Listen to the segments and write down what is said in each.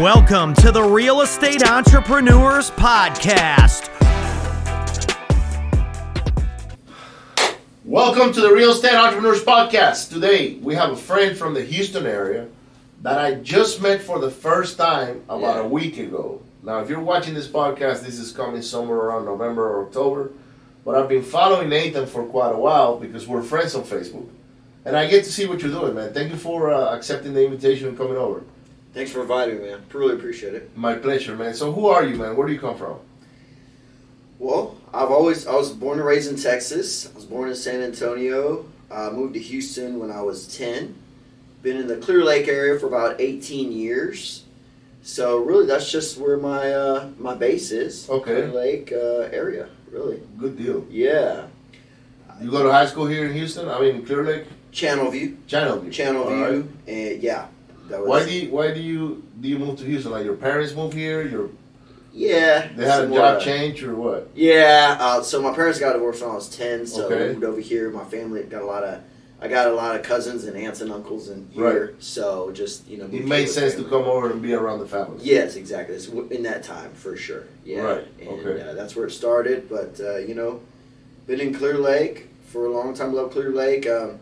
Welcome to the Real Estate Entrepreneurs Podcast. Welcome to the Real Estate Entrepreneurs Podcast. Today we have a friend from the Houston area that I just met for the first time about Yeah. a week ago. Now, if you're watching this podcast, this is coming somewhere around November or October. But I've been following Nathan for quite a while because we're friends on Facebook. And I get to see what you're doing, man. Thank you for uh, accepting the invitation and coming over. Thanks for inviting me, man. Really appreciate it. My pleasure, man. So, who are you, man? Where do you come from? Well, I've always I was born and raised in Texas. I was born in San Antonio. I moved to Houston when I was ten. Been in the Clear Lake area for about eighteen years. So really, that's just where my uh, my base is. Okay. Clear Lake uh, area, really. Good deal. Yeah. You go to high school here in Houston? I mean, Clear Lake? Channel View, Channelview. Channel View, right. and yeah. Was, Why do you why do you do you move to Houston? Like your parents moved here? Your yeah. they had a job change or what? Yeah, uh, so my parents got divorced when I was ten, so Okay. we moved over here. My family got a lot of, I got a lot of cousins and aunts and uncles in here, so just you know, It made sense to come over and be around the family. Yes, exactly. It's in that time for sure. Yeah, Right, And okay. uh, that's where it started. But uh, you know, been in Clear Lake for a long time. Love Clear Lake. Um,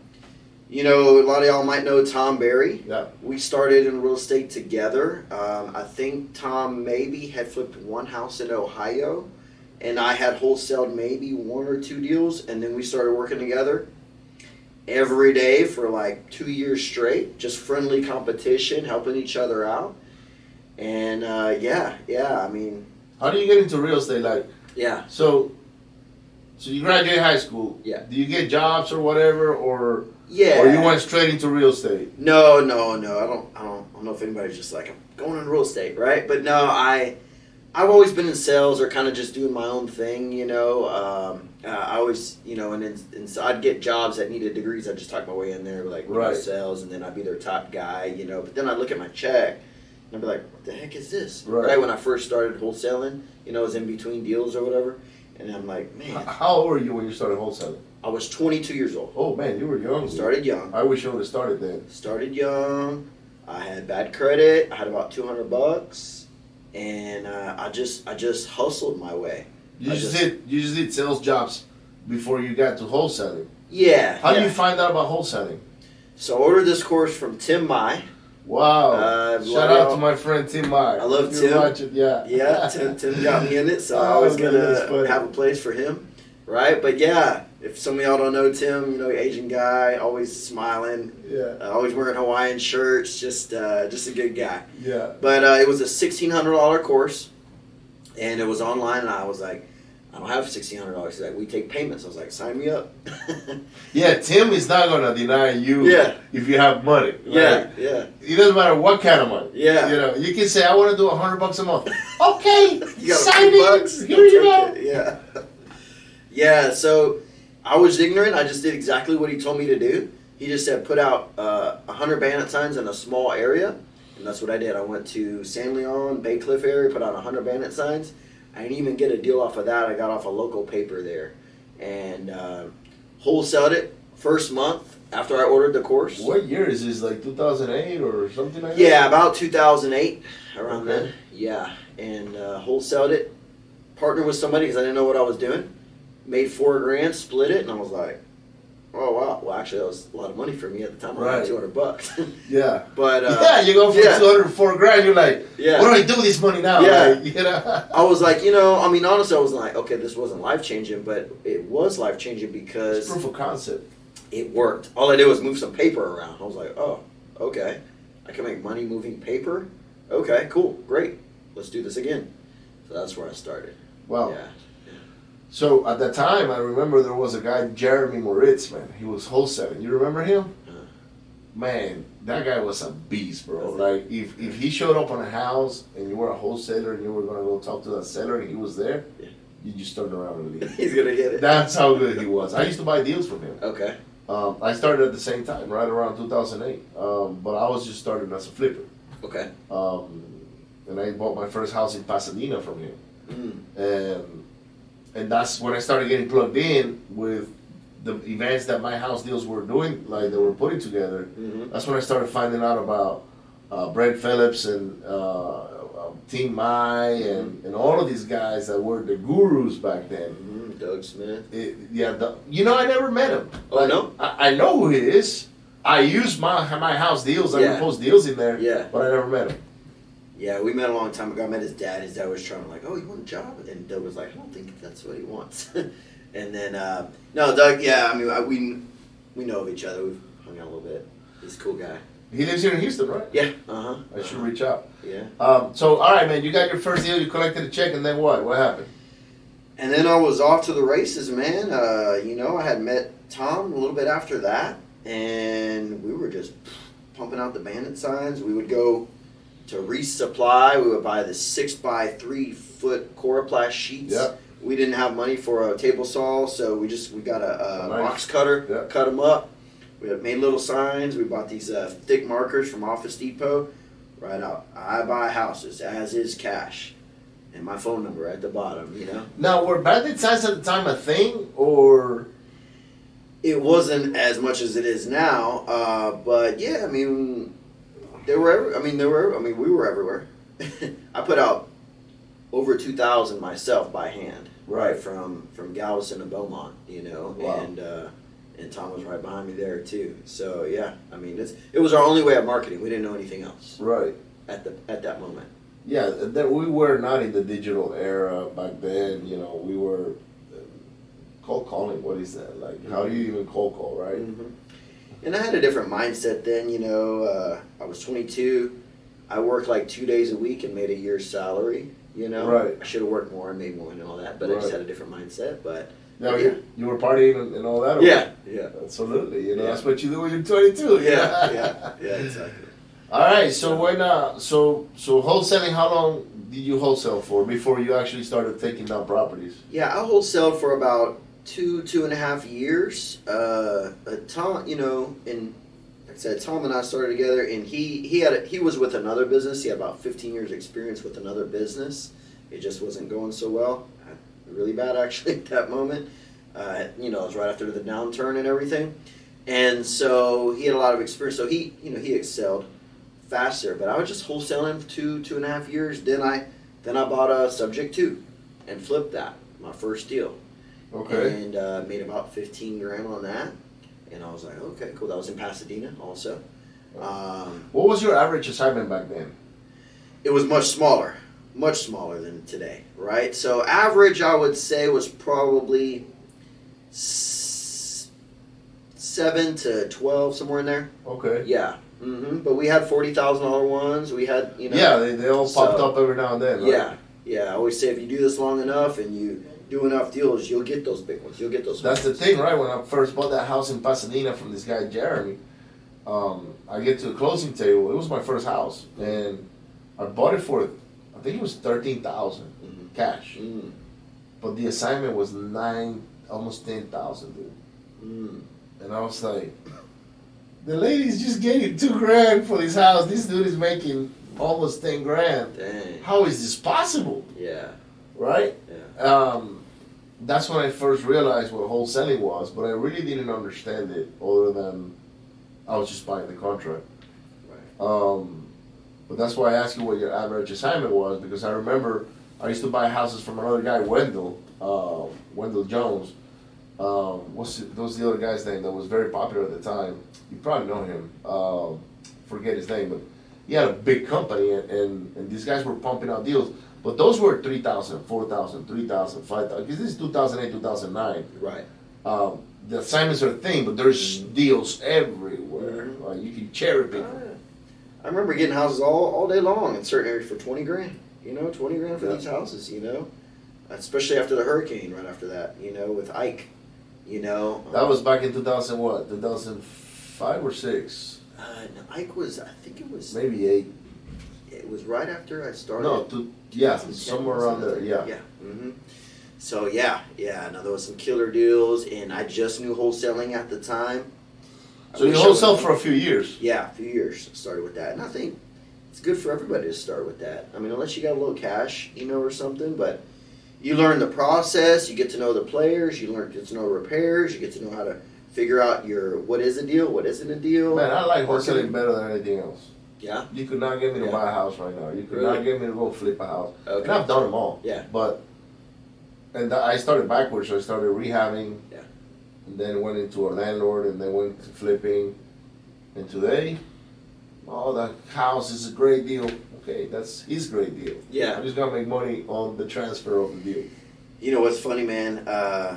you know, a lot of y'all might know Tom Barry. Yeah. We started in real estate together. Um, I think Tom maybe had flipped one house in Ohio, and I had wholesaled maybe one or two deals, and then we started working together every day for like two years straight, just friendly competition, helping each other out. And uh, yeah, yeah, I mean, How do you get into real estate? Like yeah, so so you graduate high school. Yeah. Do you get jobs or whatever or yeah. or you went straight into real estate? No, no, no. I don't. I don't. I don't know if anybody's just like I'm going into real estate, right? But no, I. I've always been in sales or kind of just doing my own thing, you know. Um, uh, I always, you know, and, then and so I'd get jobs that needed degrees. I'd just talk my way in there, like Right. sales, and then I'd be their top guy, you know. But then I'd look at my check, and I'd be like, "What the heck is this?" Right. When I first started wholesaling, you know, I was in between deals or whatever, and I'm like, "Man, How old were you when you started wholesaling? I was 22 years old. Oh man, you were young. Started young." I wish I would have started then. started young. I had bad credit. I had about two hundred bucks, and uh, I just I just hustled my way. You just just- did you just did sales jobs before you got to wholesaling. Yeah. How yeah. do you find out about wholesaling? So I ordered this course from Tim Mai. Wow. Uh, Shout out to my friend Tim Mai. I love Tim. watching, yeah. Yeah, Tim, Tim got me in it, so I Oh, was gonna have a place for him, right? But yeah, if some of y'all don't know Tim, you know Asian guy, always smiling, yeah. uh, always wearing Hawaiian shirts, just uh, just a good guy. Yeah. But uh, it was a sixteen hundred dollar course, and it was online. And I was like, I don't have sixteen hundred dollars. He's like, we take payments. I was like, sign me up. Yeah, Tim is not gonna deny you Yeah. if you have money. yeah, Like, yeah, it doesn't matter what kind of money. Yeah. You know, you can say I want to do a hundred bucks a month. okay. you got a sign bucks. Here you go. it. Yeah, yeah. So I was ignorant. I just did exactly what he told me to do. He just said put out uh, a hundred bandit signs in a small area, and that's what I did. I went to San Leon, Bacliff area, put out a hundred bandit signs. I didn't even get a deal off of that. I got off a local paper there, and uh, wholesaled it first month after I ordered the course. What year is this? Like 2008 or something like Yeah, that? Yeah, about 2008, around Okay. then. Yeah, and uh, wholesaled it. Partnered with somebody because I didn't know what I was doing. Made four grand, split it, and I was like, "Oh wow!" Well, actually, that was a lot of money for me at the time. I Right. had 200 bucks. Yeah. but uh, yeah, you go from yeah. 204 grand. You're like, Yeah. what do I do with this money now? Yeah. Like, you know. I was like, you know, I mean, honestly, I was like, okay, this wasn't life changing, but it was life changing It's because proof of concept. it worked. All I did was move some paper around. I was like, oh, okay. I can make money moving paper. Okay, cool, great. Let's do this again. So that's where I started. Wow. Yeah. So at that time, I remember there was a guy, Jeremy Moritz, man. He was wholesaling. You remember him? Uh. Man, that guy was a beast, bro. Like if, if he showed up on a house and you were a wholesaler and you were gonna go talk to that seller and he was there, Yeah. you just turned around and leave. He's gonna get it. That's how good he was. I used to buy deals from him. okay. Um, I started at the same time, right around 2008. Um, but I was just starting as a flipper. Okay. Um, and I bought my first house in Pasadena from him. Mm. and and that's when I started getting plugged in with the events that my house deals were doing, like they were putting together. Mhm. That's when I started finding out about uh, Brent Phillips and uh, uh, Tim Mai and, and all of these guys that were the gurus back then. Mhm, Doug Smith. It, yeah, the, you know, I never met him. Oh, no? I, I know who he is. I use my my house deals. I Yeah. post deals in there. Yeah. but I never met him. Yeah, we met a long time ago. I met his dad. His dad was trying to like, oh, you want a job? And Doug was like, I don't think that's what he wants. and then uh, no, Doug. Yeah, I mean, I, we we know of each other. We've hung out a little bit. He's a cool guy. He lives here in Houston, right? Yeah. Uh huh. I should reach out. Yeah. Um, so, all right, man, you got your first deal. You collected a check, and then what? What happened? And then I was off to the races, man. Uh, you know, I had met Tom a little bit after that, and we were just pumping out the bandit signs. We would go to resupply. We would buy the six by three foot Coroplast sheets. Yep. We didn't have money for a table saw, so we just we got a, a Nice. box cutter, Yep. cut them up. We had made little signs. We bought these uh, thick markers from Office Depot. Right out. I buy houses as is cash, and my phone number at the bottom. You know. Now, were bandit signs at the time a thing, or It wasn't as much as it is now, uh, but yeah, I mean, there were. Every, I mean, there were. I mean, we were everywhere. I put out over two thousand myself by hand, Right. from from Galveston to Beaumont, you know, Wow. and uh, and Tom was right behind me there too. So yeah, I mean, it's it was our only way of marketing. We didn't know anything else right? at the at that moment. Yeah, that we were not in the digital era back then. You know, we were uh, cold calling. What is that? Like, how do you even cold call, right? hmm And I had a different mindset then. You know, uh, I was 22. I worked like two days a week and made a year's salary. You know, Right. I should have worked more and made more and all that, but I just had a different mindset. But Now Yeah. you, you were partying and, and all that. yeah, yeah, absolutely. You know, Yeah. that's what you do when you're 22. yeah, yeah, yeah, exactly. All right. So when uh, so so wholesaling, how long did you wholesale for before you actually started taking down properties? Yeah, I wholesaled for about two, two and a half years. Uh, Tom, you know, and like I said, Tom and I started together, and he he had a, he was with another business. He had about 15 years experience with another business. It just wasn't going so well, Uh, really bad actually at that moment. Uh, you know, it was right after the downturn and everything, and so he had a lot of experience. So he, you know, he excelled faster. But I was just wholesaling for two, two and a half years. Then I, then I bought a Subject To, and flipped that my first deal Okay. and uh, made about 15 grand on that. And I was like, okay, cool. That was in Pasadena also. Um, What was your average assignment back then? it was much smaller, much smaller than today, right? So average, I would say, was probably s- seven to 12, somewhere in there. Okay. Yeah. Mm-hmm. But we had forty thousand dollar ones. We had, you know. yeah, they, they all popped so- up every now and then. Right? Yeah. Yeah. I always say if you do this long enough and you do enough deals, you'll get those big ones. You'll get those. That's the thing, right? When I first bought that house in Pasadena from this guy Jeremy, um, I get to the closing table. It was my first house, and I bought it for, I think it was thirteen thousand Mhm. cash, Mm. but the assignment was nine, almost ten thousand, dude. Mm. And I was like, the lady's just getting two grand for this house. This dude is making almost ten grand. Dang. How is this possible, Yeah. right? Yeah. Um, that's when I first realized what wholesaling was, but I really didn't understand it other than I was just buying the contract. Right. Um, but that's why I asked you what your average assignment was because I remember I used to buy houses from another guy, Wendell, uh, Wendell Jones. Um, what's the, what's the other guy's name that was very popular at the time? You probably know him. Um, forget his name, but he had a big company, and, and, and these guys were pumping out deals. But those were 3,000, 4,000, 3,000, 5,000. Because this is 2008, 2009. Right. Um, the assignments are a thing, but there's deals everywhere. Mhm. Like you can cherry pick. Oh. I remember getting houses all, all day long in certain areas for twenty grand. You know, twenty grand for Yeah. these houses. You know, especially after the hurricane, right after that. You know, with Ike. You know, That was back in 2000 what? 2005 or 6? uh, no, Ike was. I think it was. Maybe 8. It was right after I started. No, two, yeah, 2010, somewhere around there, yeah. Yeah. hmm So yeah, yeah. No, there was some killer deals, and I just knew wholesaling at the time. So you wholesale for a few years. Yeah, a few years started with that, and I think it's good for everybody to start with that. I mean, unless you got a little cash, you know, or something, but you learn the process. You get to know the players. You learn get to know repairs. You get to know how to figure out your what is a deal, what isn't a deal. Man, I like wholesaling better than anything else. Yeah. You could not get me to Yeah. buy a house right now. You could Really? not get me to go flip a house. Okay. And I've done them all. Yeah. But and I started backwards. So I started rehabbing. Yeah. And then went into a landlord, and then went to flipping. And today, oh, the house is a great deal. Okay, that's his great deal. Yeah. I'm just gonna make money on the transfer of the deal. You know what's funny, man? Uh,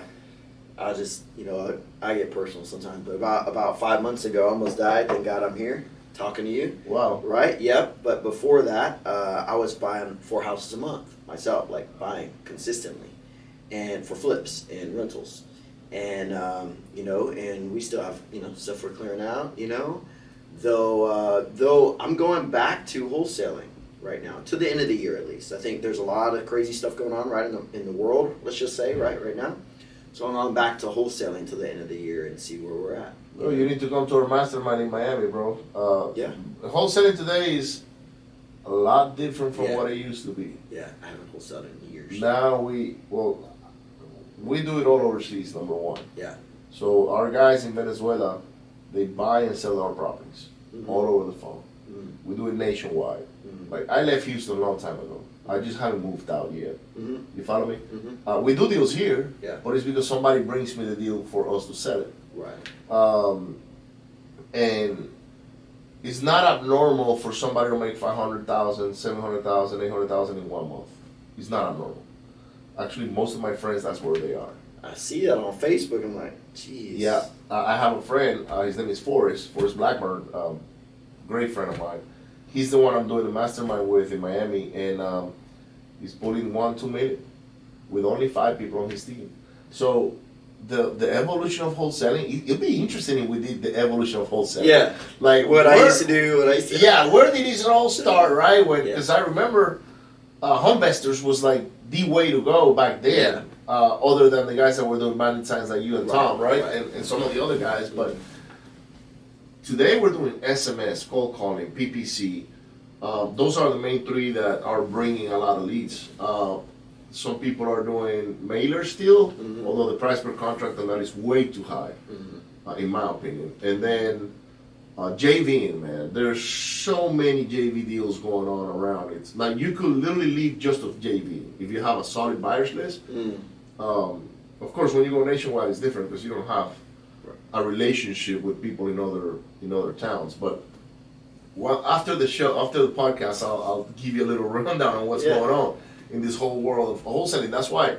I just, you know, I, I get personal sometimes. But about about five months ago, I almost died. Thank God I'm here talking to you. Wow. Right? Yep. But before that, uh, I was buying four houses a month myself, like buying consistently, and for flips and rentals, and um, you know, and we still have you know stuff we're clearing out. You know, though uh, though I'm going back to wholesaling right now to the end of the year at least. I think there's a lot of crazy stuff going on right in the in the world. Let's just say right right now. So I'm going back to wholesaling to the end of the year and see where we're at. Oh, you need to come to our mastermind in Miami, bro. Uh, Yeah. Wholesaling today is a lot different from Yeah. what it used to be. Yeah, I haven't wholesaled in years. Now we well, we do it all overseas. Number one. Yeah. So our guys in Venezuela, they buy and sell our properties Mhm. all over the phone. Mhm. We do it nationwide. Mhm. Like I left Houston a long time ago. I just haven't moved out yet. Mhm. You follow me? Mhm. Uh, we do deals here, Yeah. but it's because somebody brings me the deal for us to sell it. Right. Um, and it's not abnormal for somebody to make 500,000, 700,000, 800,000 in one month. It's not abnormal. Actually, most of my friends, that's where they are. I see that on Facebook. I'm like, jeez. Yeah, uh, I have a friend. Uh, his name is Forrest. Forrest Blackburn. Um, great friend of mine. He's the one I'm doing the mastermind with in Miami, and um, he's pulling one two million with only five people on his team. So the the evolution of wholesaling. it- It'd be interesting if we did the evolution of wholesaling. Yeah. like What I used to do, what I used to Yeah, where did this all start, right? When Yeah. because I remember uh, Homevestors was like the way to go back then. Uh, other than the guys that were doing bandit signs like you and Right, Tom, right? right. And, and some of the other guys, but today we're doing SMS, cold calling, PPC. Um, those are the main three that are bringing a lot of leads. Uh, some people are doing mailers still, Mhm. although the price per contract on that is way too high Mhm. uh, in my opinion. And then uh, JVing, man, there's so many JV deals going on around. It's like you could literally leave just with JV if you have a solid buyers list. Mm. Um, of course, when you go nationwide, it's different because you don't have a relationship with people in other in other towns. But well, after the show, after the podcast, I'll, I'll give you a little rundown on what's Yeah. going on in this whole world of wholesaling. That's why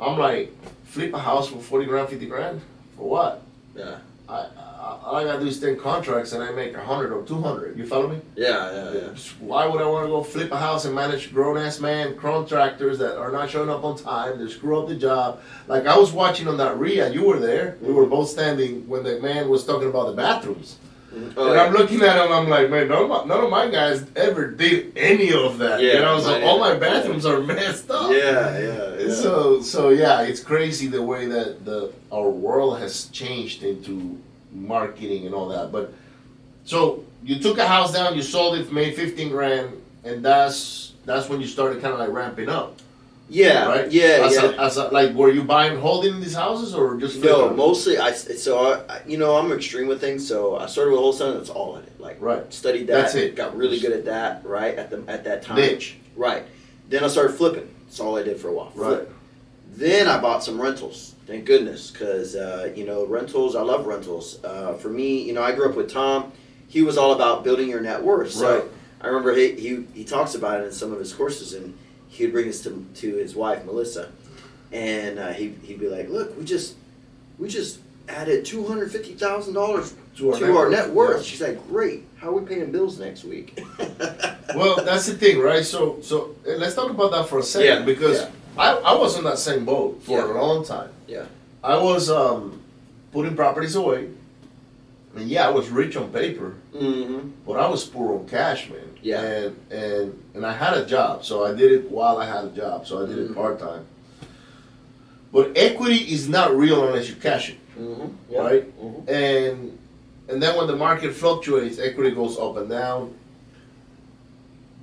I'm like, flip a house for forty grand, fifty grand for what? Yeah. I, I, all I gotta do is ten contracts and I make a hundred or two hundred. You follow me? Yeah, yeah, yeah. Why would I want to go flip a house and manage grown ass man contractors that are not showing up on time? They screw up the job. Like I was watching on that RIA, you were there. We mm-hmm. were both standing when the man was talking about the bathrooms. Mhm. Oh, and I'm looking at him, I'm like, man, none of, my, none of my guys ever did any of that. you Yeah, know, so mine all my bathrooms are messed up. yeah, yeah, yeah. So so yeah, it's crazy the way that the our world has changed into marketing and all that. But so you took a house down, you sold it, made fifteen grand, and that's that's when you started kind of like ramping up, yeah, right? yeah, as yeah. A, as a, like, were you buying, holding these houses, or just No, flipping? mostly I. So I, you know, I'm extreme with things. So I started with wholesaling. That's all I did. Like, Right. Studied that. That's it. Got really good at that. Right at the at that time. niche, Right. Then I started flipping. That's all I did for a while. right? Flip. Then I bought some rentals. Thank goodness, because uh, you know rentals. I love rentals. Uh, for me, you know, I grew up with Tom. He was all about building your net worth. So Right. I remember he, he he talks about it in some of his courses, and he would bring us to to his wife Melissa, and uh, he he'd be like, "Look, we just we just added two hundred fifty thousand dollars To our, to our net worth." yeah. She's like, "Great. How are we paying bills next week?" Well, that's the thing, right? So, so uh, let's talk about that for a second Yeah, because yeah. I, I was in that same boat for a long time. Yeah. I was um, putting properties away, and yeah, I was rich on paper, mm-hmm. but I was poor on cash, man. Yeah. And and and I had a job, so I did it while I had a job, so I did Mhm. it part time. But equity is not real unless you cash it, Mm-hmm. right? Mm-hmm. And and then when the market fluctuates, equity goes up and down.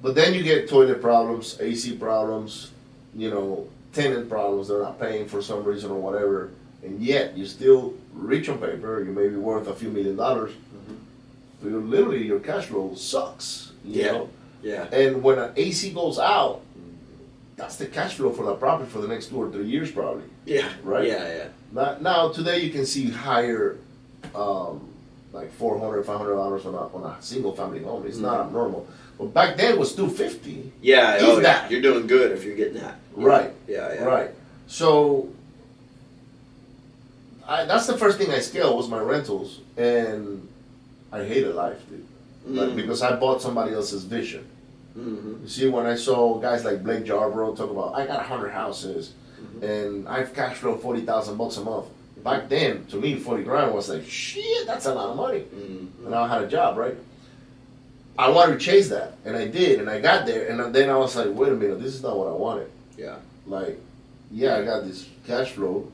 But then you get toilet problems, AC problems, you know, tenant problems. They're not paying for some reason or whatever, and yet you're still rich on paper. You may be worth a few million dollars, but you're literally your cash flow sucks. You Yeah. know? Yeah. And when an AC goes out, that's the cash flow for that property for the next two or three years, probably. Yeah. Right? Yeah. Yeah. Now, now today you can see higher, um, like 400 dollars on a on a single family home. It's not Mhm. abnormal. But back then it was two fifty. Yeah. If Oh, yeah. that. You're doing good if you're getting that. Right. Yeah. Yeah. Right. So I, that's the first thing I scaled was my rentals, and I hated life, dude. Like, Mhm. because I bought somebody else's vision. Mhm. You see, when I saw guys like Blake Jarborough talk about, I got hundred houses, Mm-hmm. and I've cash flow forty thousand bucks a month. Back then, to me, forty grand was like shit. That's a lot of money. Mhm. And I had a job, right? I wanted to chase that, and I did, and I got there, and then I was like, wait a minute, this is not what I wanted. Yeah. Like, yeah, I got this cash flow,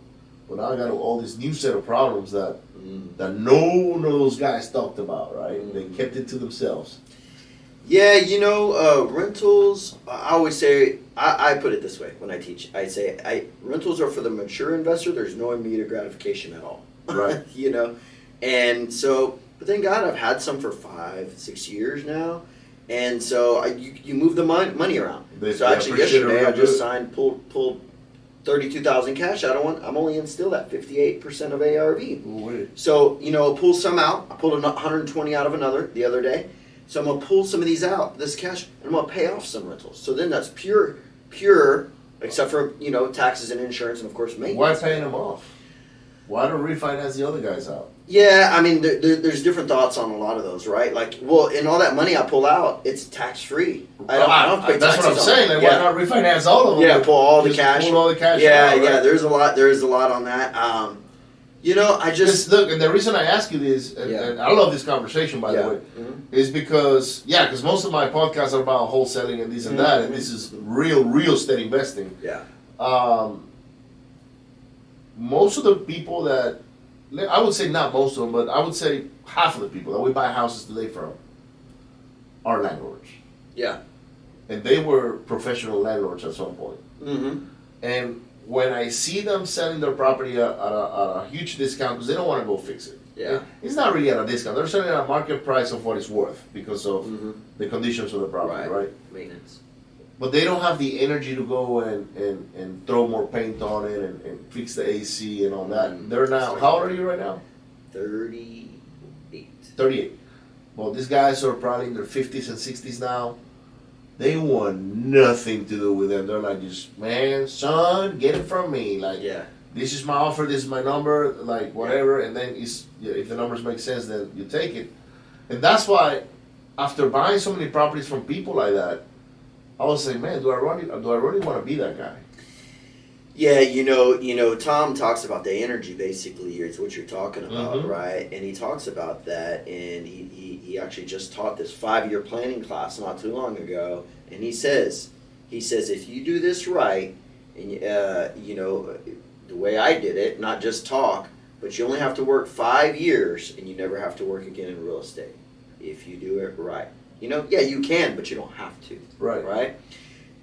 but now I got all this new set of problems that Mhm. that none of those guys talked about, right? Mhm. They kept it to themselves. Yeah, you know, uh, rentals. I always say I, I put it this way when I teach. I say I rentals are for the mature investor. There's no immediate gratification at all. Right. you know, and so, but thank God I've had some for five, six years now, and so I, you you move the mon- money around. They- so actually, yesterday I just signed pulled pulled thirty two thousand cash out of one. I'm only in still at fifty eight percent of ARV. Ooh. So, you know, I pull some out. I pulled a 120 out of another the other day. So I'm gonna pull some of these out, this cash, and I'm gonna pay off some rentals. So then that's pure, pure, except for you know taxes and insurance and of course Why paying them off? Why don't refinance the other guys out? Yeah, I mean, there, there, there's different thoughts on a lot of those, right? Like, well, and all that money I pull out, it's tax free. I don't, I don't pay that's what I'm saying. Like, yeah. why not refinance all of them? Yeah, pull all the cash. Pull all the cash. yeah, out, right? yeah. There's a lot. There's a lot on that. Um, you know, I Just look, and the reason I ask you this, and, Yeah. and I love this conversation, by Yeah. the way, Mhm. is because yeah, because most of my podcasts are about wholesaling and this and Mhm. that, and this is real, real estate investing. yeah, Um, most of the people that I would say not most of them, but I would say half of the people that we buy houses today from are landlords, yeah. and they were professional landlords at some point. Mm-hmm. And when I see them selling their property at, at, a, at a huge discount because they don't want to go fix it. Yeah. It's not really at a discount. They're selling at a market price of what it's worth because of Mm-hmm. the conditions of the property, Right. right? Maintenance. But they don't have the energy to go and, and, and throw more paint on it and, and fix the AC and all that. Mm. They're now, how old are you right now? Thirty-eight. 38. Well, these guys are probably in their 50s and 60s now. They want nothing to do with them. They're like, just, man, son, get it from me. Like, Yeah. this is my offer, this is my number, like whatever, and then it's, if the numbers make sense, then you take it. And that's why, after buying so many properties from people like that, I was saying, man, do I really, do I really want to be that guy? Yeah, you know, you know, Tom talks about the energy basically it's what you're talking about, Mhm. right? And he talks about that and he, he, he actually just taught this five year planning class not too long ago. And he says, he says, if you do this right, and uh, you know, the way I did it, not just talk, but you only have to work five years and you never have to work again in real estate if you do it right. You know, yeah, you can, but you don't have to Right. right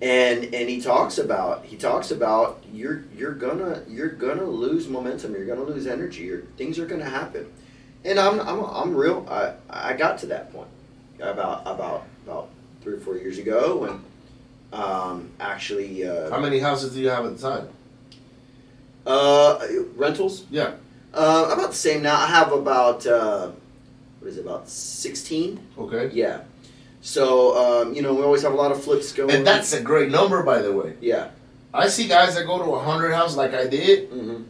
and and he talks about he talks about you're you're gonna you're gonna lose momentum you're gonna lose energy your things are gonna happen and i'm i'm, I'm real i i got to that point about about about three or four years ago when um actually How uh, many houses do you have at the time? uh rentals Yeah. uh about the same now i have about uh what is it about 16 Okay. yeah so um you know we always have a lot of flips going And that's a great number, by the way. yeah I see guys that go to a hundred houses like I did. hmm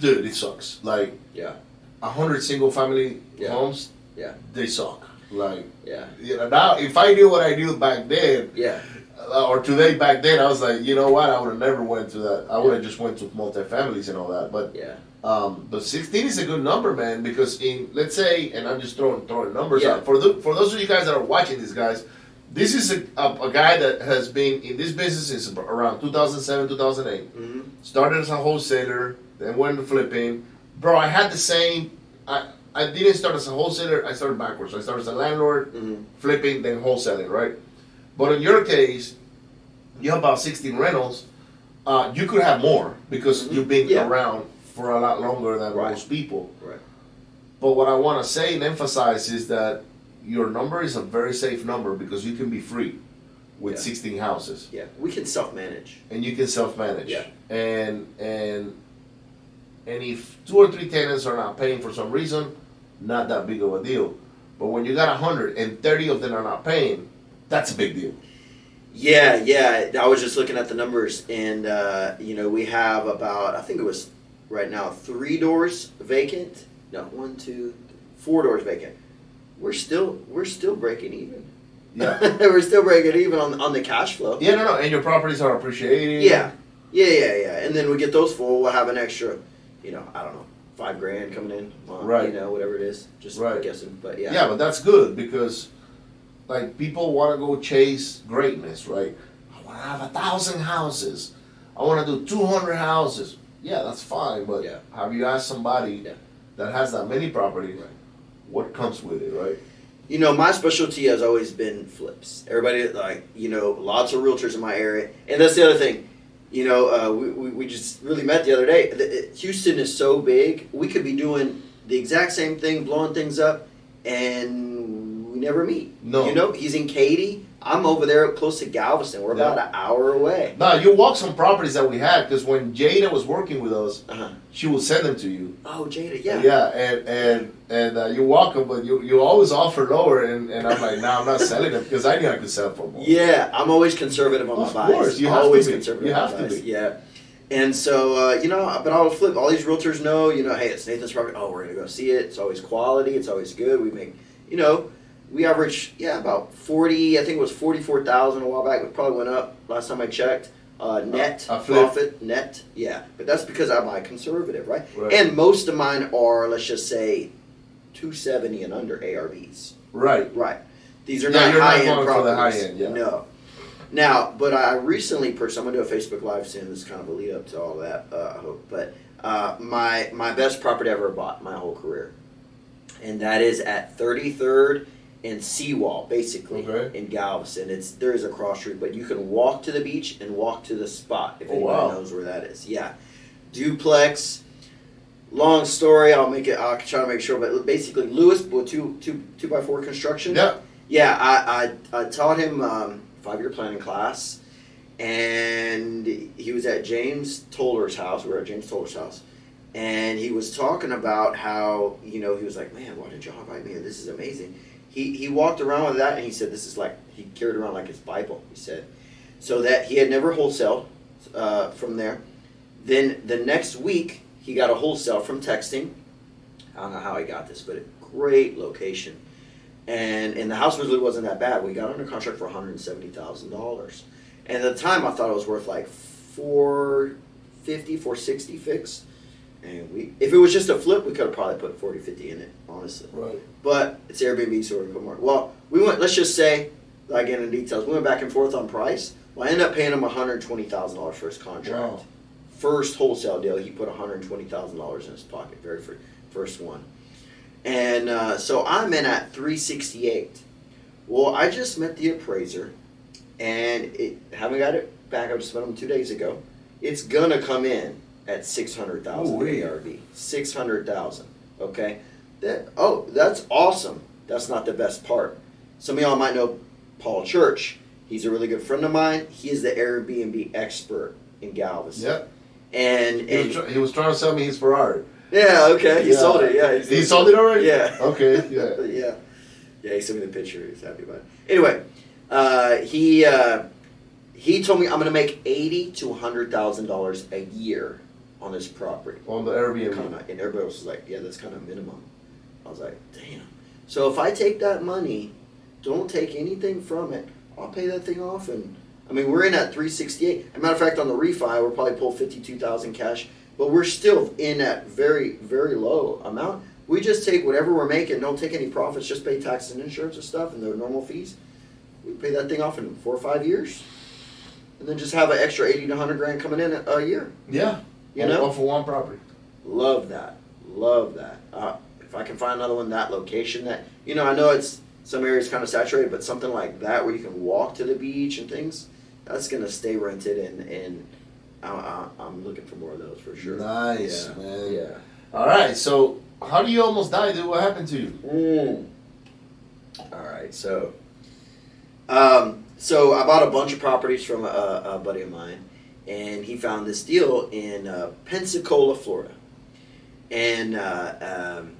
Dude, it sucks. Like yeah a hundred single family Yeah. homes. Yeah. They suck. Like yeah you know now, if I knew what I knew back then, yeah uh, or today back then, I was like, you know what? I would have never went to that. I would have just went to multi-families and all that. But yeah um, but 16 is a good number, man. Because in let's say, and I'm just throwing throwing numbers Yeah. out for the, for those of you guys that are watching these guys. This is a, a, a guy that has been in this business since around 2007, 2008. hmm Started as a wholesaler, then went to flipping. Bro, I had the same. I I didn't start as a wholesaler. I started backwards. I started as a landlord, hmm flipping, then wholesaling, right? But in your case, you have about 16 rentals. Uh, you could have more because Mhm. you've been Yeah. around for a lot longer than Right. most people. Right. But what I want to say and emphasize is that your number is a very safe number because you can be free with Yeah. 16 houses Yeah, we can self manage. and you can self-manage. Yeah. And and and if two or three tenants are not paying for some reason, not that big of a deal. But when you got a hundred and thirty of them are not paying, that's a big deal. Yeah, yeah. I was just looking at the numbers, and uh, you know, we have about I think it was right now three doors vacant. No, one, two, four doors vacant. We're still we're still breaking even. Yeah. we're still breaking even on on the cash flow. yeah, no, no. And your properties are appreciating. Yeah, yeah, yeah, yeah. And then we get those full. We'll have an extra, you know, I don't know, five grand coming in. uh, Right. You know, whatever it is. Just Right. guessing, but yeah. Yeah, but that's good because, like, people want to go chase greatness, right? I want to have a thousand houses. I want to do two hundred houses. Yeah, that's fine, but Yeah. have you asked somebody Yeah. that has that many properties Right. what comes with it, right? You know, my specialty has always been flips. Everybody, like, you know, lots of realtors in my area. And that's the other thing. You know, uh, we, we, we just really met the other day. The- it- Houston is so big, we could be doing the exact same thing, blowing things up, and we never meet. No. You know, he's in Katy. I'm over there close to Galveston. We're about Yeah. an hour away. Now you walk some properties that we had because when Jada was working with us, Uh-huh. she would send them to you. Oh, Jada, yeah. yeah, and and and uh, you walk them, but you you always offer lower, and, and I'm like, nah, I'm not selling them because I knew I could sell for more. Yeah, I'm always conservative on Of my buys. Of course, you have to always be. conservative. You on have my to buys. be. Yeah. And so, uh, you know, but I'll flip. All these realtors know, you know, hey, it's Nathan's property. Oh, we're gonna go see it. It's always quality. It's always good. We make, you know, we average, yeah, about forty. I think it was forty-four thousand a while back. It probably went up last time I checked. Uh, net A- a profit, net, yeah. But that's because i'm buy conservative, right? Right. And most of mine are, let's just say, two seventy and under ARVs. Right. Right. These are Yeah, not you're not high end going properties. high end, yeah. No. Now, but I recently purchased. I'm gonna do a Facebook Live soon. This is kind of a lead up to all that. Uh, I hope. But uh, my my best property I ever bought my whole career, and that is at 33rd and Seawall, basically Okay. in Galveston. It's there is a cross street, but you can walk to the beach and walk to the spot if Oh, anybody wow. knows where that is. Yeah, duplex. Long story. I'll make it. I'll try to make sure. But basically, Lewis with two two two by four construction. Yeah. Yeah, I, I, I taught him um, five year planning class, and he was at James Toller's house. We were at James Toller's house, and he was talking about how you know he was like, man, why did y'all invite me? This is amazing. He he walked around with that, and he said this is like he carried around like his Bible. He said, so that he had never wholesaled uh, from there. Then the next week he got a wholesale from texting. I don't know how he got this, but a great location and and the house really wasn't that bad. We got under contract for one hundred seventy thousand dollars, and at the time I thought it was worth like four fifty, four sixty fixed. And we, if it was just a flip, we could have probably put 40, 50 in it, honestly. Right. But it's Airbnb, so we put more. Well, we went. Let's just say, like in the details, we went back and forth on price. Well, I ended up paying him one hundred twenty thousand dollars for his contract. Wow. First wholesale deal, he put one hundred twenty thousand dollars in his pocket. Very fir- first one. And uh, so I'm in at 368. Well, I just met the appraiser, and it haven't got it back. I just met him two days ago. It's gonna come in at 600,000 Ooh-wee. ARV. 600,000. Okay. That oh, that's awesome. That's not the best part. Some of y'all might know Paul Church. He's a really good friend of mine. He is the Airbnb expert in Galveston. Yep. And, He was, he was trying to sell me his Ferrari. yeah, okay, he Yeah. sold it. Yeah, He sold it already? Yeah. Okay, yeah. yeah. Yeah, he sent me the picture. He's happy about it. Anyway, uh, he uh, he told me I'm going to make eighty to hundred thousand dollars a year on this property. On the Airbnb. And everybody else was like, "Yeah, that's kind of minimum." I was like, "Damn." So if I take that money, don't take anything from it. I'll pay that thing off, and I mean we're in at three sixty eight. As a matter of fact, on the refi, we'll probably pull fifty two thousand cash, but we're still in at very very low amount. We just take whatever we're making, don't take any profits, just pay taxes and insurance and stuff and the normal fees. We pay that thing off in four or five years, and then just have an extra eighty to hundred grand coming in a, a year. Yeah. You know? all for one property. Love that. Love that. Uh, if I can find another one that location that you know, I know it's some areas kind of saturated, but something like that where you can walk to the beach and things, that's gonna stay rented and and I, I, I'm looking for more of those for sure. Nice, yeah. man. Yeah. All right, so how do you almost die, dude? What happened to you? Mm. All right, so, um, so I bought a bunch of properties from a, a buddy of mine, and he found this deal in uh, Pensacola, Florida, and uh, um,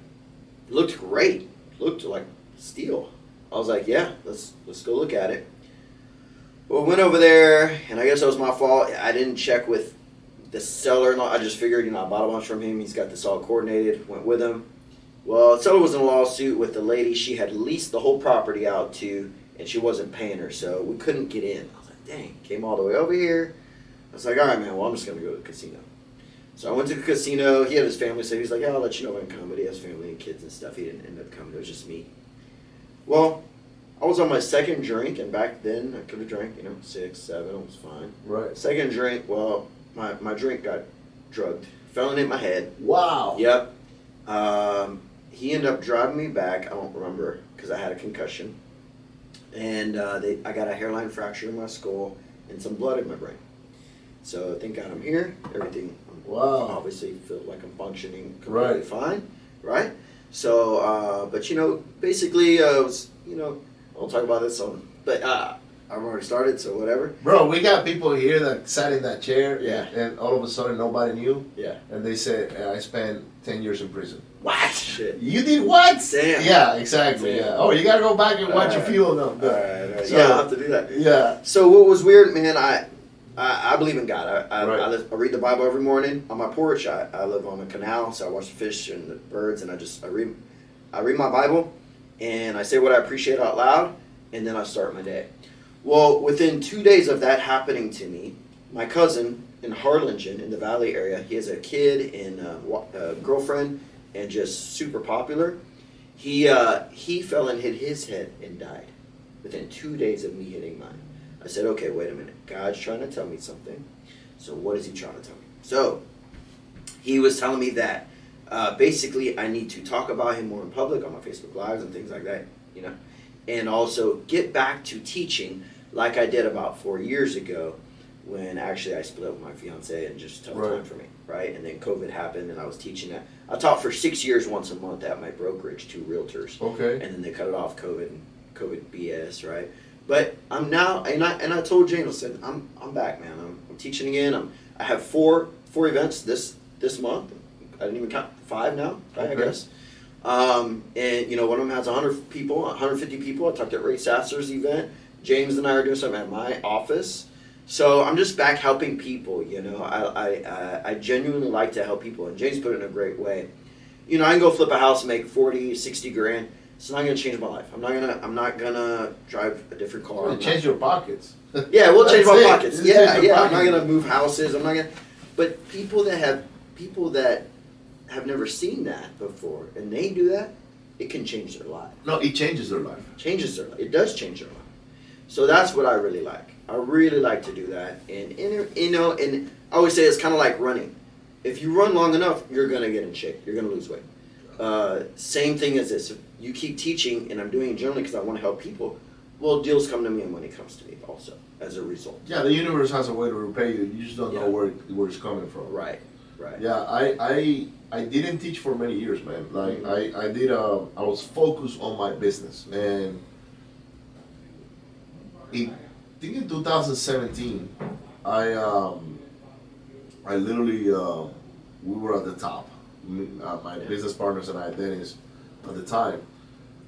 looked great. Looked like steel. I was like, yeah, let's let's go look at it. Well, went over there, and I guess that was my fault. I didn't check with the seller. I just figured, you know, I bought a bunch from him. He's got this all coordinated. Went with him. Well, the seller was in a lawsuit with the lady she had leased the whole property out to, and she wasn't paying her, so we couldn't get in. I was like, dang, came all the way over here. I was like, all right, man, well, I'm just going to go to the casino. So I went to the casino. He had his family, so he's like, yeah, I'll let you know when I come. But he has family and kids and stuff. He didn't end up coming. It was just me. Well, I was on my second drink, and back then I could have drank, you know, six, seven. It was fine. Right. Second drink, well, my, my drink got drugged. Fell in my head. Wow. Yep. Um, he ended up driving me back. I don't remember because I had a concussion, and uh, they, I got a hairline fracture in my skull and some blood in my brain. So thank God I'm here. Everything. Wow. Obviously, feel like I'm functioning completely Right. fine. Right. So, uh, but you know, basically, uh, was you know, I'll talk about this on, but uh, I've already started, so whatever. Bro, we got people here that sat in that chair, Yeah. and all of a sudden nobody knew, Yeah. and they said, "I spent ten years in prison." What? Shit. You did what? Damn. Yeah, exactly. Damn. Yeah. Oh, you gotta go back and watch your Alright. fuel now. All right, all right. So- yeah, I'll have to do that. Yeah. So what was weird, man? I I, I believe in God. I I, Right. I, I read the Bible every morning on my porch. I, I live on a canal, so I watch the fish and the birds, and I just I read I read my Bible, and I say what I appreciate out loud, and then I start my day. Well, within two days of that happening to me, my cousin in Harlingen in the Valley area, he has a kid and a, a girlfriend, and just super popular. He uh, he fell and hit his head and died within two days of me hitting mine. I said, okay, wait a minute. God's trying to tell me something. So what is he trying to tell me? So he was telling me that uh, basically I need to talk about him more in public on my Facebook Lives and things like that, you know, and also get back to teaching like I did about four years ago when actually I split up with my fiance and just tough Right. time for me, right? And then COVID happened and I was teaching that. I taught for six years once a month at my brokerage to realtors Okay. and then they cut it off COVID and COVID BS, right? But I'm now, and I and I told Jane, I said, I'm I'm back, man. I'm, I'm teaching again. I'm I have four four events this this month. I didn't even count five now, right, I guess. Um, and you know, one of them has 100 people, 150 people. I talked at Ray Sasser's event. James and I are doing something at my office. So I'm just back helping people. You know, I I, I, I genuinely like to help people, and James put it in a great way. You know, I can go flip a house and make 40, 60 grand. It's not gonna change my life. I'm not gonna. I'm not gonna drive a different car. Well, I'm not- change your pockets. yeah, we'll change my it. pockets. Just Yeah, yeah. I'm not gonna move houses. I'm not gonna. But people that have people that have never seen that before, and they do that, it can change their life. No, it changes their life. Changes their life. It does change their life. So that's what I really like. I really like to do that, and, and you know, and I always say it's kind of like running. If you run long enough, you're gonna get in shape. You're gonna lose weight. Uh, same thing as this. If you keep teaching, and I'm doing it generally because I want to help people. Well, deals come to me, and money comes to me also as a result. Yeah, the universe has a way to repay you. You just don't Yeah. know where where it's coming from. Right. Right. Yeah, I, I I didn't teach for many years, man. Like Mhm. I, I did uh, I was focused on my business and in I think in 2017 I um I literally uh, we were at the top. Uh, my business partners and I, Dennis, at the time.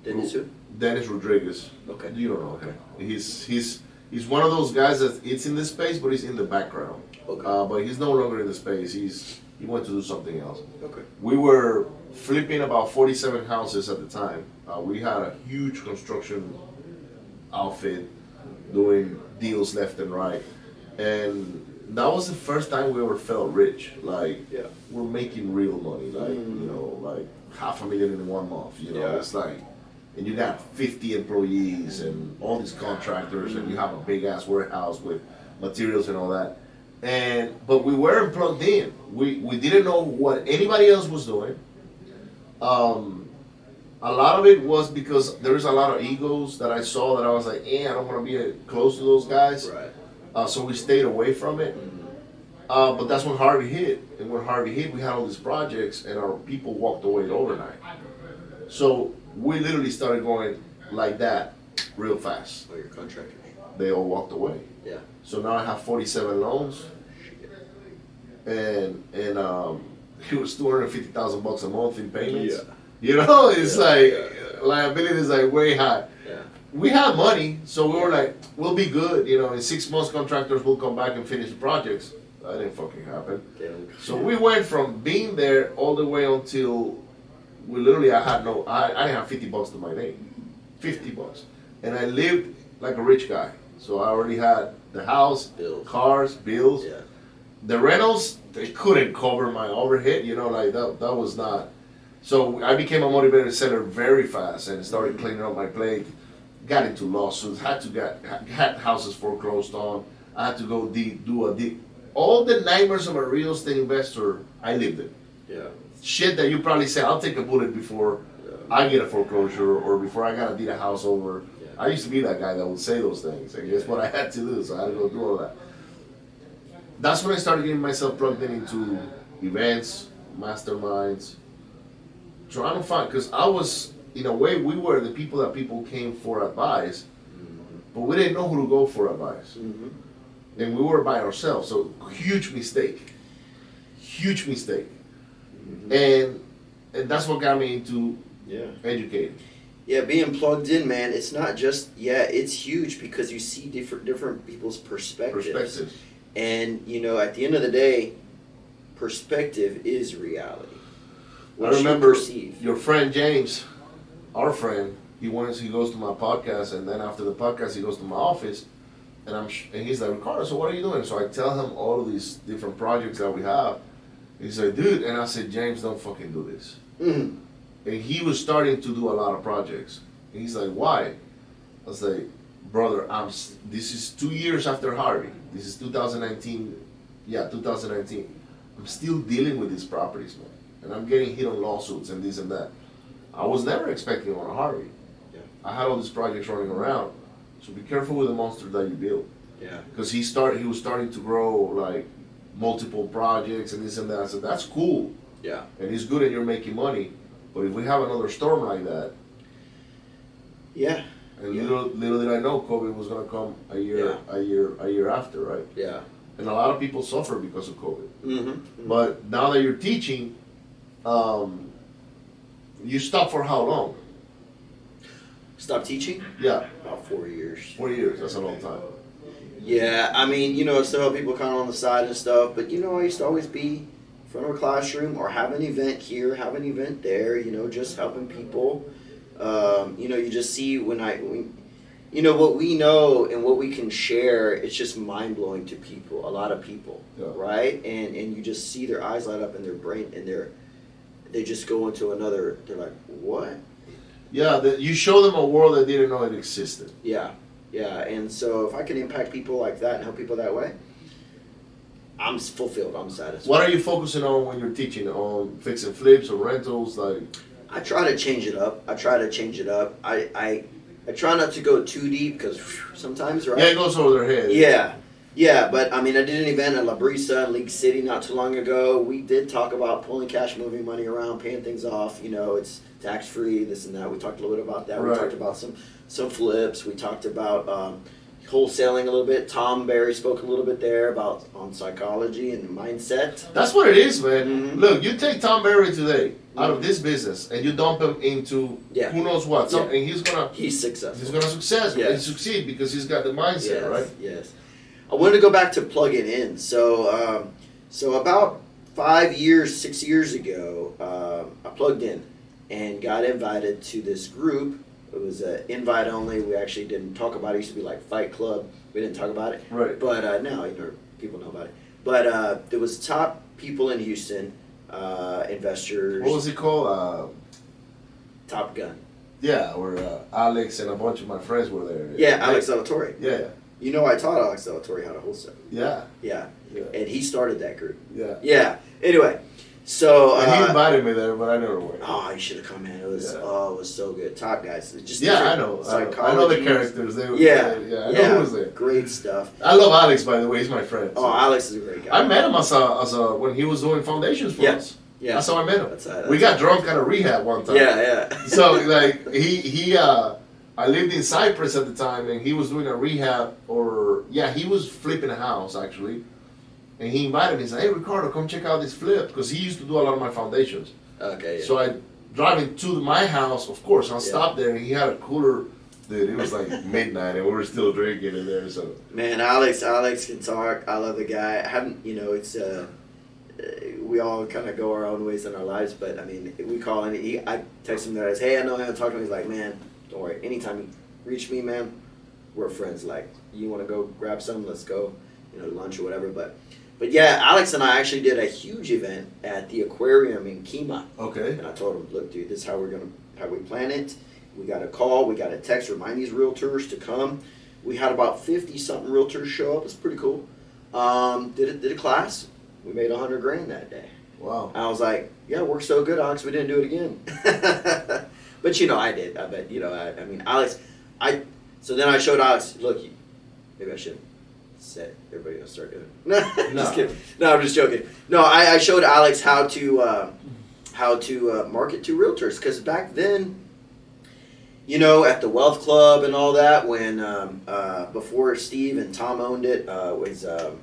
Dennis who? Dennis Rodriguez. Okay. You don't know him. He's he's he's one of those guys that it's in the space, but he's in the background. Okay. Uh, but he's no longer in the space. He's he went to do something else. Okay. We were flipping about 47 houses at the time. Uh, we had a huge construction outfit doing deals left and right, and that was the first time we ever felt rich. Like Yeah. we're making real money. Like Mm. you know, like half a million in one month. You know, Yeah. it's like. And you got 50 employees and all these contractors, and you have a big ass warehouse with materials and all that. And but we weren't plugged in. We we didn't know what anybody else was doing. Um, a lot of it was because there is a lot of egos that I saw that I was like, eh, I don't want to be close to those guys. Right. Uh, so we stayed away from it. Uh, but that's when Harvey hit, and when Harvey hit, we had all these projects, and our people walked away overnight. So we literally started going. like that real fast. Your contractors. They all walked away. Yeah. So now I have 47 loans, and and um, it was 250,000 bucks a month in payments. Yeah. You know, it's Yeah, like yeah, liability is like way high. We had money, so we were like, we'll be good. You know, in six months, contractors will come back and finish the projects. That didn't fucking happen. So we went from being there all the way until we literally I had no I, I didn't have fifty bucks to my name. Fifty bucks. And I lived like a rich guy. So I already had the house, Bills. cars, bills. Yeah. The rentals, they couldn't cover my overhead, you know, like that that was not so I became a motivated seller very fast and started cleaning up my plate. Got into lawsuits, had to get had houses foreclosed on. I had to go deep, do a deep. All the nightmares of a real estate investor, I lived it. Yeah. Shit that you probably say, I'll take a bullet before I get a foreclosure or before I gotta deed a house over. Yeah. I used to be that guy that would say those things, and guess what I had to do? So I had to go do all that. That's when I started getting myself plugged in into events, masterminds, trying to find because I was in a way we were the people that people came for advice, but we didn't know who to go for advice, Mm-hmm. and we were by ourselves. So huge mistake, huge mistake, and and that's what got me into Yeah. educating. Yeah, being plugged in, man, it's not just yeah, it's huge because you see different different people's perspectives. Perspectives. And you know, at the end of the day, perspective is reality. What I remember perceive. your friend James, our friend. He wants he goes to my podcast, and then after the podcast, he goes to my office, and I'm sh- and he's like Ricardo. So what are you doing? So I tell him all of these different projects that we have. He's like, dude, and I said, James, don't fucking do this. Mhm. And he was starting to do a lot of projects. And he's like, why? I was like, brother, I'm. This is two years after Harvey. This is 2019. Yeah, 2019. I'm still dealing with these properties, man, and I'm getting hit on lawsuits and this and that. I was never expecting on a Harvey. Yeah. I had all these projects running around. So be careful with the monster that you build, Yeah. because he started. He was starting to grow like multiple projects and this and that. I said, that's cool Yeah. and it's good and you're making money. But if we have another storm like that, Yeah. and Yeah. little little did I know COVID was gonna come a year a year a year after, right? Yeah. And a lot of people suffer because of COVID. Mm-hmm. But now that you're teaching, um, you stop for how long? Stop teaching? Yeah, About four years. four years. That's a long time. Yeah, I mean, you know, still have people kind of on the side and stuff, but you know, I used to always be in front of a classroom or have an event here, have an event there, you know, just helping people. Um, you know, you just see when I, when, you know, what we know and what we can share, it's just mind blowing to people, a lot of people, Yeah. right? And and you just see their eyes light up and their brain and their, they just go into another. They're like, what? Yeah, that you show them a world that didn't know it existed. Yeah, yeah. And so if I can impact people like that and help people that way, I'm fulfilled. I'm satisfied. What are you focusing on when you're teaching? On fixing flips or rentals? Like, I try to change it up. I try to change it up. I I, I try not to go too deep because sometimes, right? yeah, it goes over their head. Yeah, yeah, but I mean, I did an event at La Brisa in League City not too long ago. We did talk about pulling cash, moving money around, paying things off. You know, it's tax free, this and that. We talked a little bit about that. Right. We talked about some some flips. We talked about um, wholesaling a little bit. Tom Barry spoke a little bit there about on psychology and mindset. That's what it is, man. Mhm. Look, you take Tom Barry today out of this business and you dump him into Yeah. who knows what, Yeah. something he's gonna He's successful. he's gonna success Yes. and succeed because he's got the mindset, yes, right? Yes. I wanted to go back to plugging in. So, um, so about five years, six years ago, um, I plugged in and got invited to this group. It was an invite only. We actually didn't talk about it. It used to be like Fight Club. We didn't talk about it. Right. But uh, now you know people know about it. But uh, there was top people in Houston, uh, investors, What was it called? Uh, Top Gun. yeah, where uh, Alex and a bunch of my friends were there. Yeah, Alex Delatorre. Yeah, You know, I taught Alex Delatorre how to wholesale. yeah, Yeah, yeah, and he started that group. yeah. Yeah. Anyway, so And he uh, invited me there, but I never went. oh, you should have come in. It was Yeah. oh, it was so good. Top guys, just yeah, I know. I know, I know the characters. They, were, Yeah, they- yeah, I yeah, know who was there. great stuff. I love Alex, by the way. He's my friend. Oh, Alex is a great guy. I met him as a, as a when he was doing foundations for Yeah. us. yeah, That's how I met him. That's, uh, we got drunk at a rehab one time. yeah, yeah. so like he he uh I lived in Cypress at the time, and he was doing a rehab, or yeah, he was flipping a house actually, and he invited me. He said, "Hey, Ricardo, come check out this flip," because he used to do a lot of my foundations. Okay. Yeah. So I driving to my house, of course. I Yeah. stopped there, and he had a cooler. Dude, it was like midnight, and we were still drinking in there. So Man, Alex, Alex can talk. I love the guy. I haven't, you know, it's uh, we all kind of go our own ways in our lives, but I mean, we call and He, I text him that as, hey, I know I haven't talked to him. He's like, man, don't worry. Anytime you reach me, man, we're friends. Like, you want to go grab some? Let's go, you know, lunch or whatever. But, but yeah, Alex and I actually did a huge event at the aquarium in Kemah. okay, And I told him, look, dude, this is how we're gonna how we plan it. We got a call, we got a text, remind these realtors to come. We had about fifty something realtors show up. It's pretty cool. Um, did it did a class. We made a hundred grand that day. wow, I was like, yeah, it worked so good, Alex. We didn't do it again. but you know, I did. I bet you know. I, I mean, Alex, I. So then I showed Alex. Look, maybe I should say everybody gonna start doing. it. No. just kidding. No, I'm just joking. No, I, I showed Alex how to uh, how to uh, market to realtors because back then. You know, at the Wealth Club and all that, when um, uh, before Steve and Tom owned it, uh, was um,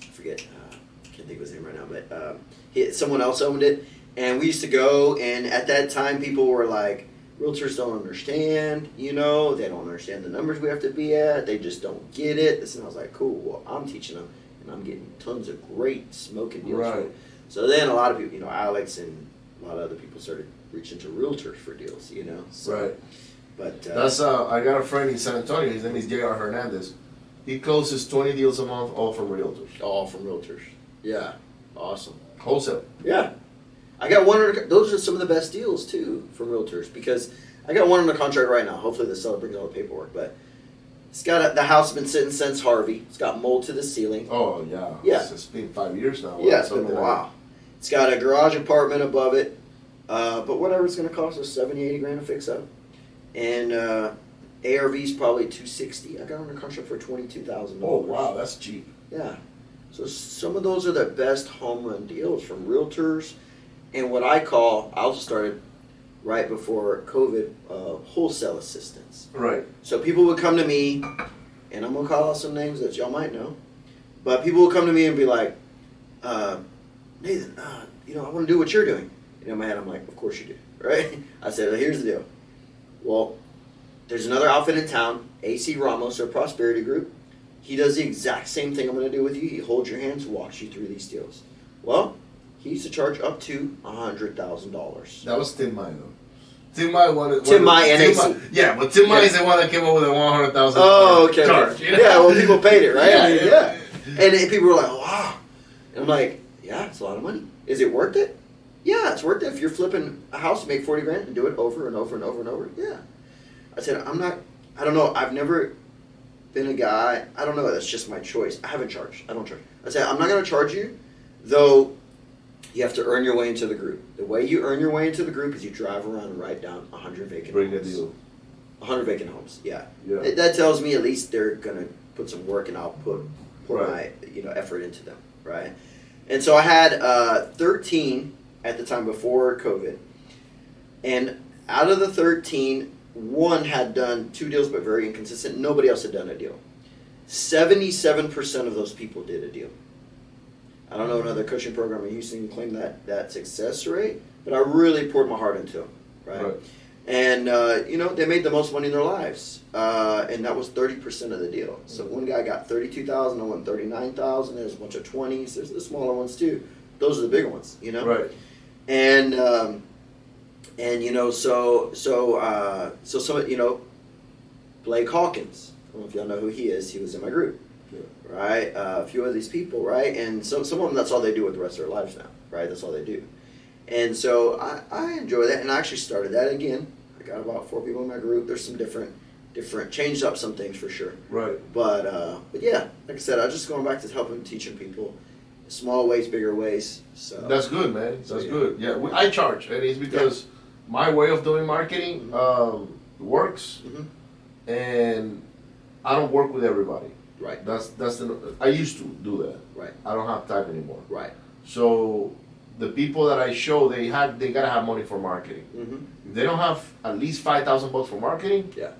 I forget, uh, can't think of his name right now, but um, he, someone else owned it, and we used to go. And at that time, people were like, "Realtors don't understand. You know, they don't understand the numbers we have to be at. They just don't get it." This and I was like, "Cool. Well, I'm teaching them, and I'm getting tons of great smoking deals." Right. So then a lot of people, you know, Alex and a lot of other people started reaching to realtors for deals. You know, so, right. But uh, That's uh, I got a friend in San Antonio. His name is J.R. Hernandez. He closes twenty deals a month, all from realtors, all from realtors. Yeah, awesome. wholesale. Yeah, I got one. Under, those are some of the best deals too from realtors because I got one on under contract right now. Hopefully the seller brings all the paperwork, but it's got a, the house has been sitting since Harvey. It's got mold to the ceiling. Oh yeah, Yeah. It's, it's been five years now. yeah, it's been a like while. It's got a garage apartment above it, uh, but whatever it's going to cost us 70, 80 grand to fix up, and uh, ARV's probably two sixty. I got under contract for twenty two thousand. Oh wow, that's cheap. Yeah. So some of those are the best home run deals from realtors, and what I call I also started right before COVID uh, wholesale assistance. Right. So people would come to me, and I'm gonna call out some names that y'all might know, but people would come to me and be like, uh, Nathan, uh, you know, I want to do what you're doing. And in my head, I'm like, of course you do, right? I said, well, here's the deal. Well, there's another outfit in town, AC Ramos or Prosperity Group. He does the exact same thing I'm to do with you. He holds your hands, walks you through these deals. Well, he used to charge up to a hundred thousand dollars. That was Tim Mai though. Tim Mai wanted. Tim Mai, NAC. Mai- Yeah, but Tim Mai Yeah. is the one that came up with a one hundred thousand. Oh, okay. Charge. you know? Yeah, well, people paid it, right? I mean, Yeah, yeah. yeah. And people were like, wow. And I'm like, yeah, it's a lot of money. Is it worth it? Yeah, it's worth it. If you're flipping a house, make 40 grand and do it over and over and over and over. Yeah. I said, I'm not, I don't know. I've never been a guy, I don't know. That's just my choice. I haven't charged. I don't charge. I said, I'm not going to charge you, though you have to earn your way into the group. The way you earn your way into the group is you drive around and write down 100 vacant Bring the homes. deal. 100 vacant homes, yeah. Yeah. It- That tells me at least they're gonna put some work and I'll put pour Right. my you know effort into them, right? And so I had uh, 13 at the time before COVID, and out of the 13, one had done two deals but very inconsistent. Nobody else had done a deal. 77% of those people did a deal. I don't know another coaching program in Houston can claim that that success rate, but I really poured my heart into them, right? Right. and uh, you know they made the most money in their lives, uh, and that was thirty percent of the deal. So one guy got thirty-two thousand, I won thirty-nine thousand. There's a bunch of twenties. There's the smaller ones too. Those are the bigger ones, you know. Right. And um, and you know, so so uh, so some you know, Blake Hawkins. I don't know if y'all know who he is. He was in my group. Right? Uh, a few of these people, right? And so some of them, that's all they do with the rest of their lives now, right? That's all they do. And so I, I enjoy that, and I actually started that again. I got about four people in my group. There's some different, different, changed up some things for sure. Right. But uh, but yeah, like I said, I just going back to helping teaching people, small ways, bigger ways. So That's good, man. That's So, yeah. good. Yeah, we, I charge, and it's because my way of doing marketing um, works, Mhm. and I don't work with everybody. Right, That's that's the. I used to do that. Right. I don't have time anymore. right. So the people that I show, they have they gotta have money for marketing. hmm If they don't have at least five thousand bucks for marketing, Yeah.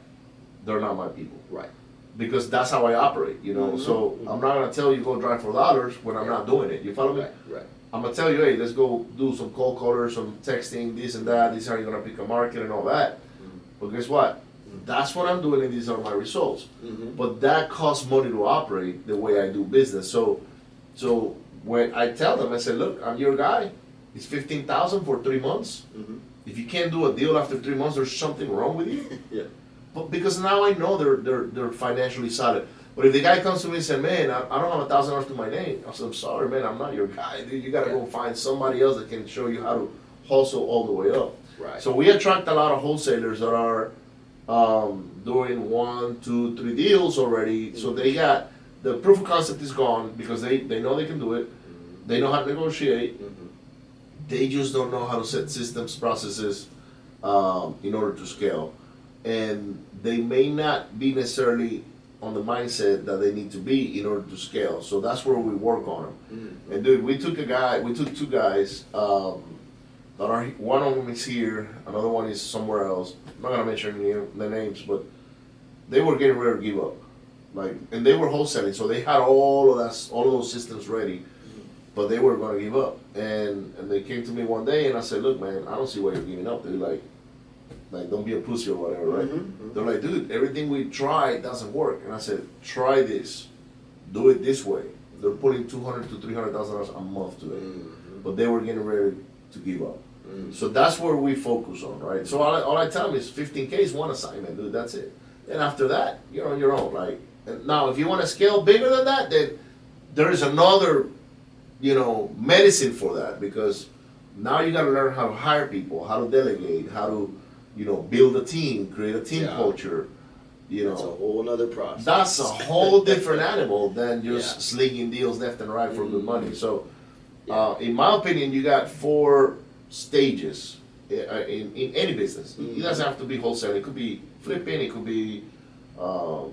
they're not my people. Right. Because that's how I operate, you know. Mhm. So I'm not gonna tell you go drive for dollars when I'm Yeah. not doing it. You follow me? Right. I'm gonna tell you, hey, let's go do some cold callers, some texting, this and that. This is how you're gonna pick a market and all that. Mhm. But guess what? That's what I'm doing, and these are my results. Mm-hmm. But that costs money to operate the way I do business. So, so when I tell them, I say, look, I'm your guy. It's fifteen thousand for three months. Mm-hmm. If you can't do a deal after three months, there's something wrong with you. Yeah. But because now I know they're they're they're financially solid. But if the guy comes to me and says, "Man, I, I don't have a thousand dollars to my name," I said, "I'm sorry, man, I'm not your guy. Dude, you gotta go find somebody else that can show you how to hustle all the way up." Right. So we attract a lot of wholesalers that are um, doing one, two, three deals already. So they got the proof of concept is gone because they they know they can do it. Mhm. They know how to negotiate. Mhm. They just don't know how to set systems, processes um, in order to scale. And they may not be necessarily on the mindset that they need to be in order to scale. So that's where we work on them. Mhm. And dude, we took a guy, we took two guys. Um, that are one of them is here, another one is somewhere else. I'm not gonna mention any of the names, but they were getting ready to give up. Like, and they were wholesaling, so they had all of that, all of those systems ready, but they were gonna give up. And and they came to me one day, and I said, "Look, man, I don't see why you're giving up, dude. Like, like don't be a pussy or whatever, right?" Mhm, mhm. They're like, "Dude, everything we tried doesn't work." And I said, "Try this, do it this way." They're putting two hundred to three hundred thousand dollars a month today, Mhm. but they were getting ready to give up. Mhm. So that's where we focus on, right? So all I, all I tell them is 15K is one assignment, dude. That's it. And after that, you're on your own. Like and now, if you want to scale bigger than that, then there is another, you know, medicine for that because now you got to learn how to hire people, how to delegate, how to, you know, build a team, create a team Yeah. culture. You know, That's a whole nother process. that's a whole different animal than just Yeah. slinging deals left and right for good Mhm. money. So, uh, in my opinion, you got four stages in, in any business. It Mhm. doesn't have to be wholesale. It could be flipping. It could be um,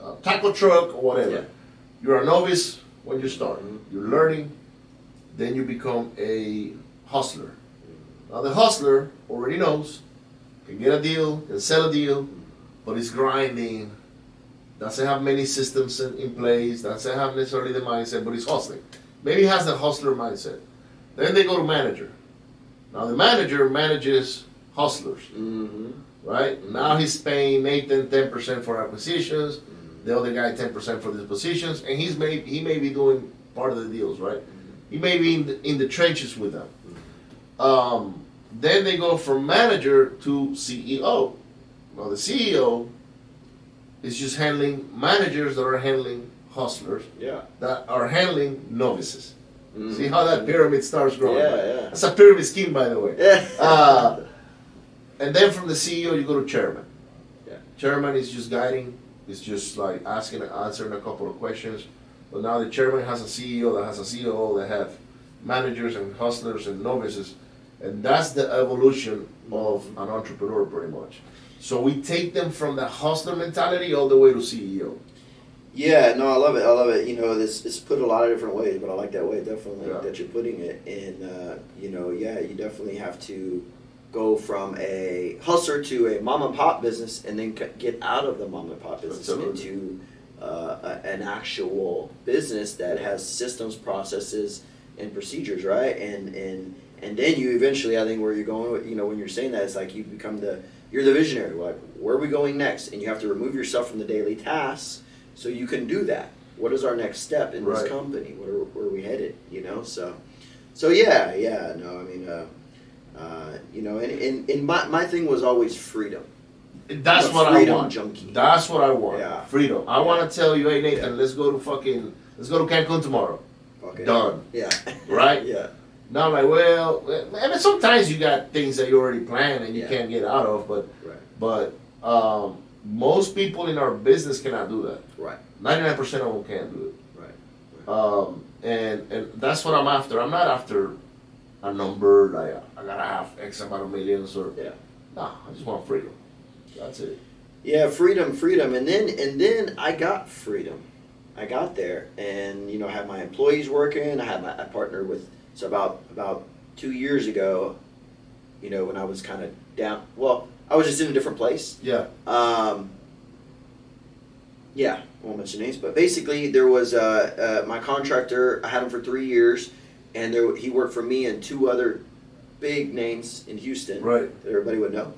a taco truck or whatever. Yeah. You're a novice when you start. Mhm. You're learning. Then you become a hustler. Now the hustler already knows, can get a deal, can sell a deal, but he's grinding. Doesn't have many systems in, in place. Doesn't have necessarily the mindset, but he's hustling. Maybe has the hustler mindset. Then they go to manager. Now the manager manages hustlers, Mm-hmm. right? Now he's paying Nathan ten percent for acquisitions, Mm-hmm. the other guy ten percent for these positions, and he's may he may be doing part of the deals, right? He may be in the, in the trenches with them. Um, then they go from manager to CEO. Now the CEO is just handling managers that are handling hustlers Yeah. that are handling novices. Mhm. See how that pyramid starts growing? Yeah, right? yeah. That's a pyramid scheme, by the way. Yeah. Uh, and then from the CEO, you go to chairman. Yeah. Chairman is just guiding. It's just like asking and answering a couple of questions. But now the chairman has a CEO that has a COO that have managers and hustlers and novices, and that's the evolution of an entrepreneur, pretty much. So we take them from the hustler mentality all the way to CEO. Yeah, no, I love it. I love it. You know, this it's put a lot of different ways, but I like that way definitely Yeah. that you're putting it. And uh, you know, yeah, you definitely have to go from a hustler to a mom and pop business, and then get out of the mom and pop business Absolutely. into uh, a, an actual business that has systems, processes, and procedures, right? And and and then you eventually, I think, where you're going, with, you know, when you're saying that, it's like you become the you're the visionary. Like, where are we going next? And you have to remove yourself from the daily tasks so you can do that. What is our next step in Right. this company? Where, where are we headed? You know, so so yeah, yeah. No, I mean, uh, uh, you know, and, and, and my, my thing was always freedom. That's I'm what I want. junkie. That's what I want. Yeah. Freedom. I Yeah. want to tell you, hey Nathan, Yeah. let's go to fucking, let's go to Cancun tomorrow. Okay. Done. Yeah. Right? yeah. Now I'm like, well, I mean, sometimes you got things that you already planned and you Yeah. can't get out of, but Right. but um, most people in our business cannot do that. Right. Ninety nine percent of them can't do it. Right. Um, and and that's what I'm after. I'm not after a number like I gotta have X amount of millions or Yeah. no. I just want freedom. That's it. Yeah, freedom, freedom, and then and then I got freedom. I got there, and you know, I had my employees working. I had my I partnered with so about about two years ago. You know, when I was kind of down. Well, I was just in a different place. Yeah. Um, Yeah, I won't mention names, but basically there was uh, uh, my contractor. I had him for three years, and there he worked for me and two other big names in Houston Right. that everybody would know.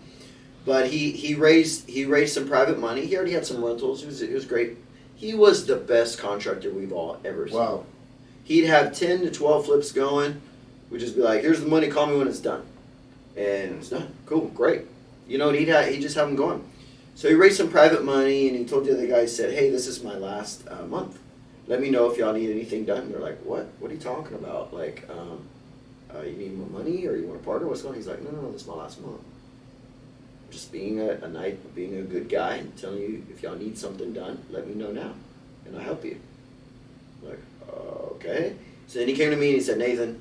But he he raised he raised some private money. He already had some rentals. It was it was great. He was the best contractor we've all ever seen. Wow. He'd have ten to twelve flips going. We'd just be like, "Here's the money. Call me when it's done," and it's done. Cool, great. You know, he'd have, he'd just have them going. So he raised some private money, and he told the other guy, he said, "Hey, this is my last uh, month. Let me know if y'all need anything done." And they're like, "What? What are you talking about? Like, um, uh, you need more money, or you want to partner? What's going?" on? He's like, "No, no, no. This is my last month. Just being a, a night, being a good guy, and telling you if y'all need something done, let me know now, and I'll help you." I'm like, uh, okay. So then he came to me and he said, "Nathan,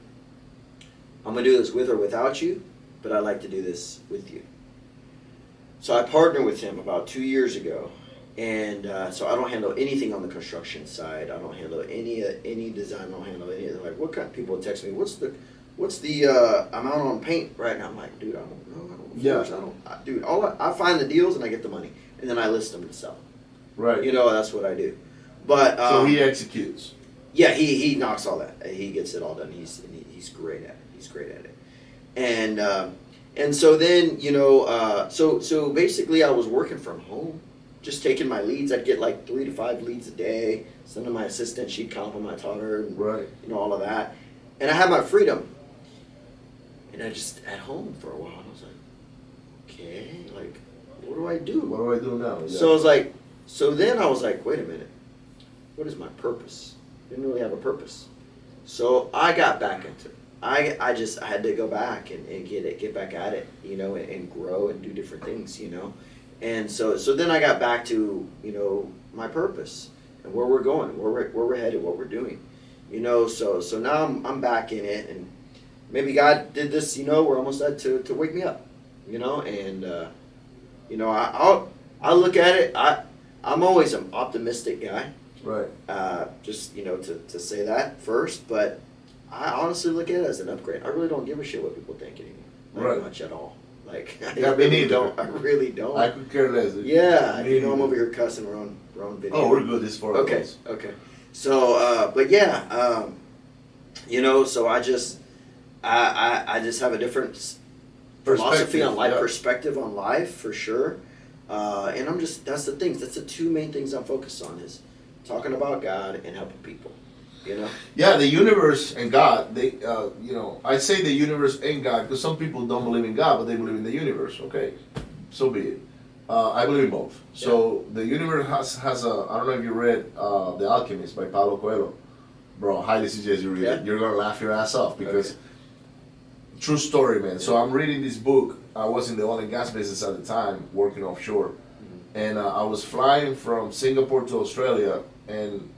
I'm gonna do this with or without you, but I'd like to do this with you." So I partnered with him about two years ago, and uh, so I don't handle anything on the construction side. I don't handle any uh, any design. I don't handle any. Like, what kind of people text me? What's the what's the uh, amount on paint right now? I'm like, dude, I don't know. I don't. know. Yeah. I don't. I, dude, all I, I find the deals and I get the money, and then I list them to sell. Right. You know, that's what I do. But um, so he executes. yeah, he, he knocks all that. He gets it all done. He's and he, he's great at it. He's great at it. And um, and so then you know, uh, so so basically, I was working from home, just taking my leads. I'd get like three to five leads a day. Send to my assistant. She'd compliment, taught her, and Right. you know all of that. And I had my freedom. And I just at home for a while. And I was like, okay, like, what do I do? What do I do now? Yeah. So I was like, so then I was like, wait a minute, what is my purpose? Didn't really have a purpose. So I got back into it. I, I just I had to go back and, and get it, get back at it, you know, and, and grow and do different things, you know. And so so then I got back to, you know, my purpose and where we're going, where we're, where we're headed, what we're doing. You know, so so now I'm, I'm back in it and maybe God did this, you know, we're almost at to, to wake me up, you know, and uh, you know, I, I'll I look at it. I I'm always an optimistic guy. right. Uh, just you know to, to say that first, but I honestly look at it as an upgrade. I really don't give a shit what people think anymore, not Right. much at all. Like I Yeah, me really don't. I really don't. I could care less. yeah, Me you know I'm over here cussing we're on we're on video. Oh, we're good. This for Okay, us. okay. So, uh, but yeah, um, you know, so I just, I, I, I just have a different philosophy on life, yeah. perspective on life for sure. Uh, and I'm just, that's the things, that's the two main things I'm focused on is talking about God and helping people, you know? Yeah, the universe and God. They, uh, you know, I say the universe and God because some people don't believe in God, but they believe in the universe. Okay, so be it. Uh, I believe in both. So the universe has has a. I don't know if you read uh, The Alchemist by Paulo Coelho, bro. Highly suggest you read Yeah. it. You're gonna laugh your ass off because Okay. true story, man. So I'm reading this book. I was in the oil and gas business at the time, working offshore, and uh, I was flying from Singapore to Australia, and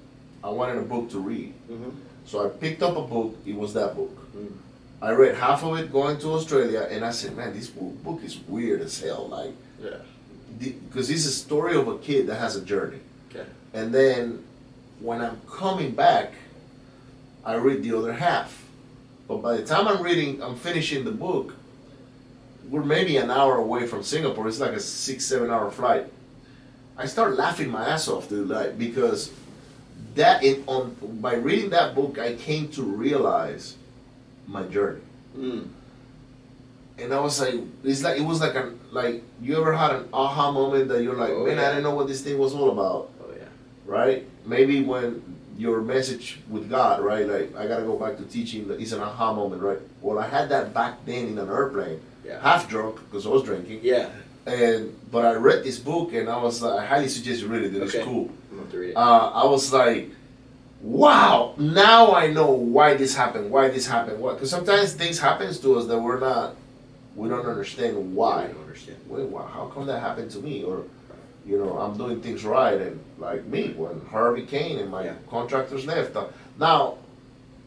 I wanted a book to read. Mm-hmm. So I picked up a book. It was that book. Mm. I read half of it going to Australia, and I said, "Man, this book, book is weird as hell." Like, Yeah. because it's a story of a kid that has a journey. Okay. And then when I'm coming back, I read the other half. But by the time I'm reading, I'm finishing the book. We're maybe an hour away from Singapore. It's like a six, seven hour flight. I start laughing my ass off, dude, like because that in on by reading that book, I came to realize my journey. Mm. And I was like, it's like it was like a like you ever had an aha moment that you're like, Oh, man, I yeah. didn't know what this thing was all about Oh, yeah. right? Maybe when your message with God, right? Like I gotta go back to teaching. It's an aha moment, right? Well, I had that back then in an airplane, Yeah. half drunk because I was drinking, Yeah. and but I read this book and I was like, I highly suggest you read it. It's Okay. cool. I'm going to read it. Uh, I was like, wow, now I know why this happened, why this happened, what? Because sometimes things happens to us that we're not, we don't understand why. I don't understand. Wait, wow, how come that happened to me? Or, you know, I'm doing things right, and like me, when Harvey came and my Yeah. contractors left. uh, Now,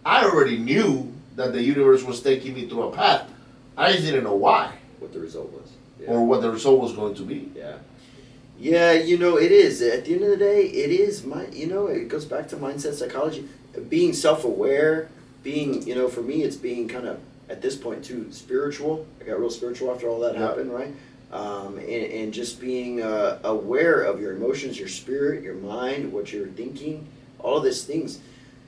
I already knew that the universe was taking me through a path. I just didn't know why What the result was. Yeah. or what the result was going to be. Yeah. Yeah, you know, it is. At the end of the day, it is my you know, it goes back to mindset psychology. Being self aware, being you know, for me it's being kind of at this point too spiritual. I got real spiritual after all that happened, right? um, and, and just being uh, aware of your emotions, your spirit, your mind, what you're thinking, all of these things.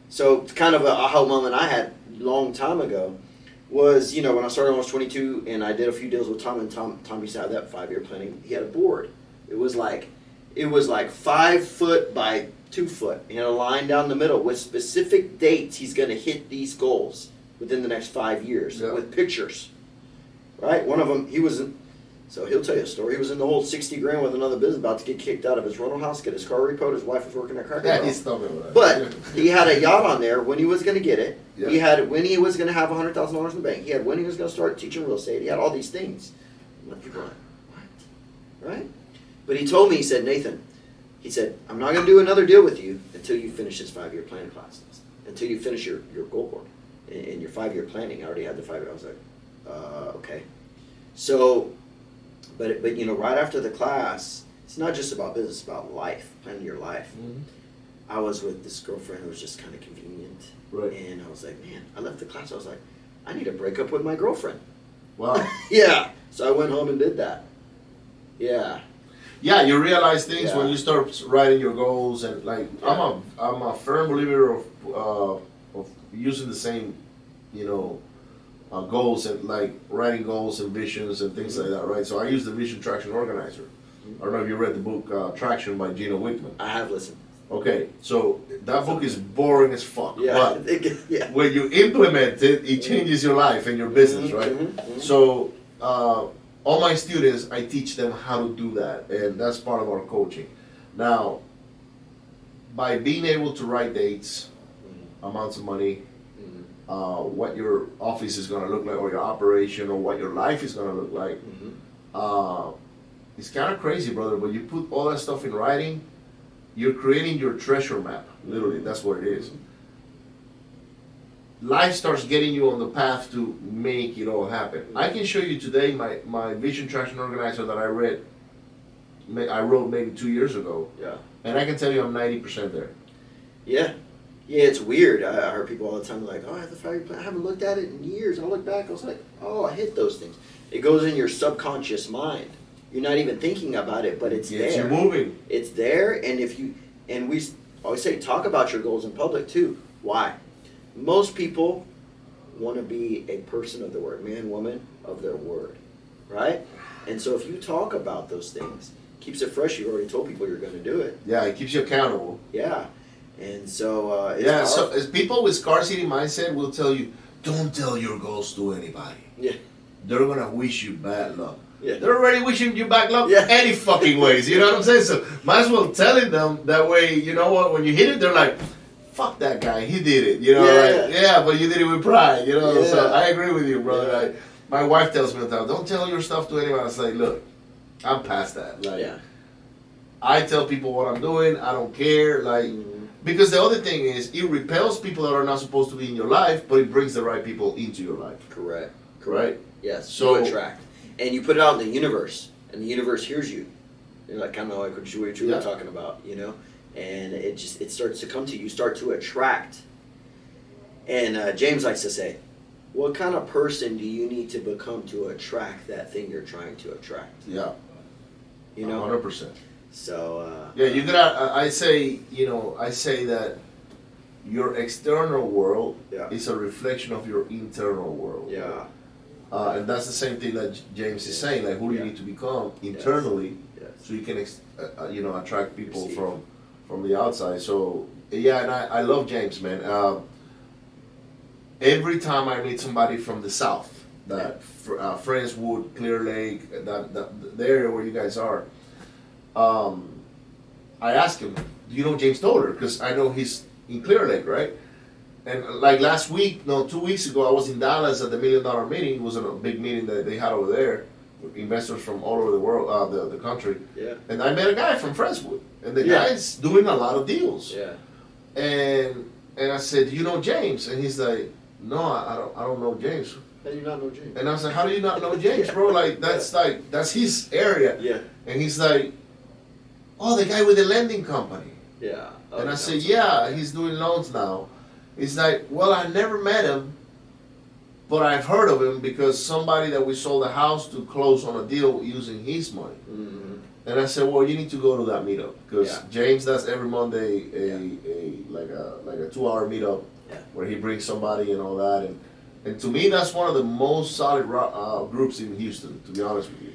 So, it's kind of a aha moment I had long time ago was, you know, when I started when I was 22 and I did a few deals with Tom, and Tom, Tom used to have that five year planning. He had a board. It was like, it was like five foot by two foot and a line down the middle with specific dates he's going to hit these goals within the next five years Yeah. with pictures. Right? One of them, he was in, so he'll tell you a story. He was in the whole 60 grand with another business, about to get kicked out of his rental house, get his car repoed. His wife was working at Cracker Yeah, he's talking about But he had a yacht on there when he was going to get it. Yeah. He had when he was going to have hundred thousand dollars in the bank. He had when he was going to start teaching real estate. He had all these things. And people are like, what? Right? But he told me, he said, Nathan, he said, I'm not going to do another deal with you until you finish this five year plan class, until you finish your, your goal board and, and your five year planning. I already had the five year. I was like, uh, okay. So, but but you know, right after the class, it's not just about business; it's about life, planning your life. Mhm. I was with this girlfriend who was just kind of convenient. Right. And I was like, man, I left the class. I was like, I need to break up with my girlfriend. Wow. yeah. So I went home and did that. Yeah. Yeah, you realize things Yeah. when you start writing your goals, and like I'm a I'm a firm believer of uh, of using the same, you know, uh, goals and like writing goals and visions and things like that, right? So I use the Vision Traction Organizer. I don't know if you read the book uh, Traction by Gino Wickman. I have listened. Okay, so that book is boring as fuck, Yeah. but yeah. when you implement it, it changes your life and your business, Mhm, right? mhm, mhm. So, uh, all my students, I teach them how to do that, and that's part of our coaching. Now, by being able to write dates, amounts of money, Mhm, uh, what your office is going to look like, or your operation, or what your life is going to look like, mhm. uh, it's kind of crazy, brother. But you put all that stuff in writing, you're creating your treasure map. Literally, that's what it is. Life starts getting you on the path to make it all happen. I can show you today my, my vision traction organizer that I read, I wrote maybe two years ago, Yeah. and I can tell you I'm ninety percent there. Yeah. Yeah, it's weird. I, I heard people all the time like, "Oh, I have the year plan. I haven't looked at it in years." I look back, I was like, "Oh, I hit those things." It goes in your subconscious mind. You're not even thinking about it, but it's Gets there. you moving. It's there, and if you and we always say talk about your goals in public too. Why? Most people want to be a person of the word, man, woman of their word, right? And so if you talk about those things, keeps it fresh. You already told people you're going to do it. Yeah, it keeps you accountable. Yeah, and so uh, it's yeah, so as people with scarcity mindset will tell you, don't tell your goals to anybody. Yeah. They're gonna wish you bad luck. Yeah. They're already wishing you bad luck Yeah. any fucking ways. You know what I'm saying? So might as well telling them that way. You know what? When you hit it, they're like, "Fuck that guy, he did it." You know, Yeah. like yeah, but you did it with pride. You know, so Yeah. I agree with you, brother. Yeah. Like, my wife tells me all the time, "Don't tell your stuff to anyone." I say, "Look, I'm past that. Like, yeah. I tell people what I'm doing. I don't care. Like." Mhm. Because the other thing is, it repels people that are not supposed to be in your life, but it brings the right people into your life. Correct. Right? Yes. So- So attract, and you put it out in the universe, and the universe hears you. You're like kind of like what you, you Yeah. were talking about, you know, and it just it starts to come to you. You start to attract. And uh, James likes to say, "What kind of person do you need to become to attract that thing you're trying to attract?" Yeah. You know. hundred percent. So. Uh, Yeah, you gotta. I say, you know, I say that your external world Yeah. is a reflection of your internal world. Yeah. Uh, and that's the same thing that James is saying. Like, who do you Yeah. need to become internally, Yes. so you can, ex- uh, uh, you know, attract people Receive. from from the outside. So yeah, and I, I love James, man. Um, every time I meet somebody from the south, that uh, Friendswood, Clear Lake, that, that the area where you guys are, um, I ask him, "Do you know James Toller?" Because I know he's in Clear Lake, right? And uh, like last week, no, two weeks ago, I was in Dallas at the Million Dollar Meeting. It was a big meeting that they had over there, investors from all over the world, uh, the the country. Yeah. And I met a guy from Friendswood, and the Yeah. guy's doing a lot of deals. Yeah. And and I said, you know James?" And he's like, "No, I, I don't. I don't know James." How do you not know James? And I was like, "How do you not know James, bro? Like that's like that's his area." Yeah. And he's like, "Oh, the guy with the lending company." Yeah. and I said, "Yeah, he's doing loans now." He's like, "Well, I never met him, but I've heard of him because somebody that we sold a house to close on a deal using his money. Mhm. And I said, well, you need to go to that meetup because Yeah. James does every Monday a, Yeah. a like a like a two hour meetup Yeah. where he brings somebody and all that. And and to me, that's one of the most solid uh, groups in Houston. To be honest with you.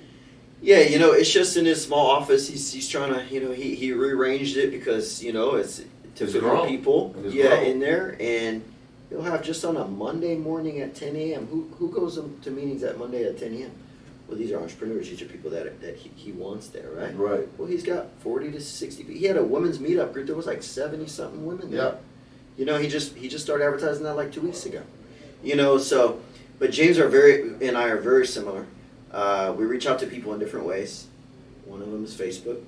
Yeah, you know, it's just in his small office. He's he's trying to, you know, he, he rearranged it because you know it's to It's fit more grown. people. It's Yeah, grown. in there, and he'll have just on a Monday morning at 10 a.m. Who who goes to meetings at Monday at 10 a.m. Well, these are entrepreneurs. These are people that that he, he wants there, right? Right. Well, he's got 40 to 60. He had a women's meetup group. There was like 70 something women there. Yeah. You know, he just he just started advertising that like two weeks ago. You know, so but James are very and I are very similar. Uh, we reach out to people in different ways. One of them is Facebook.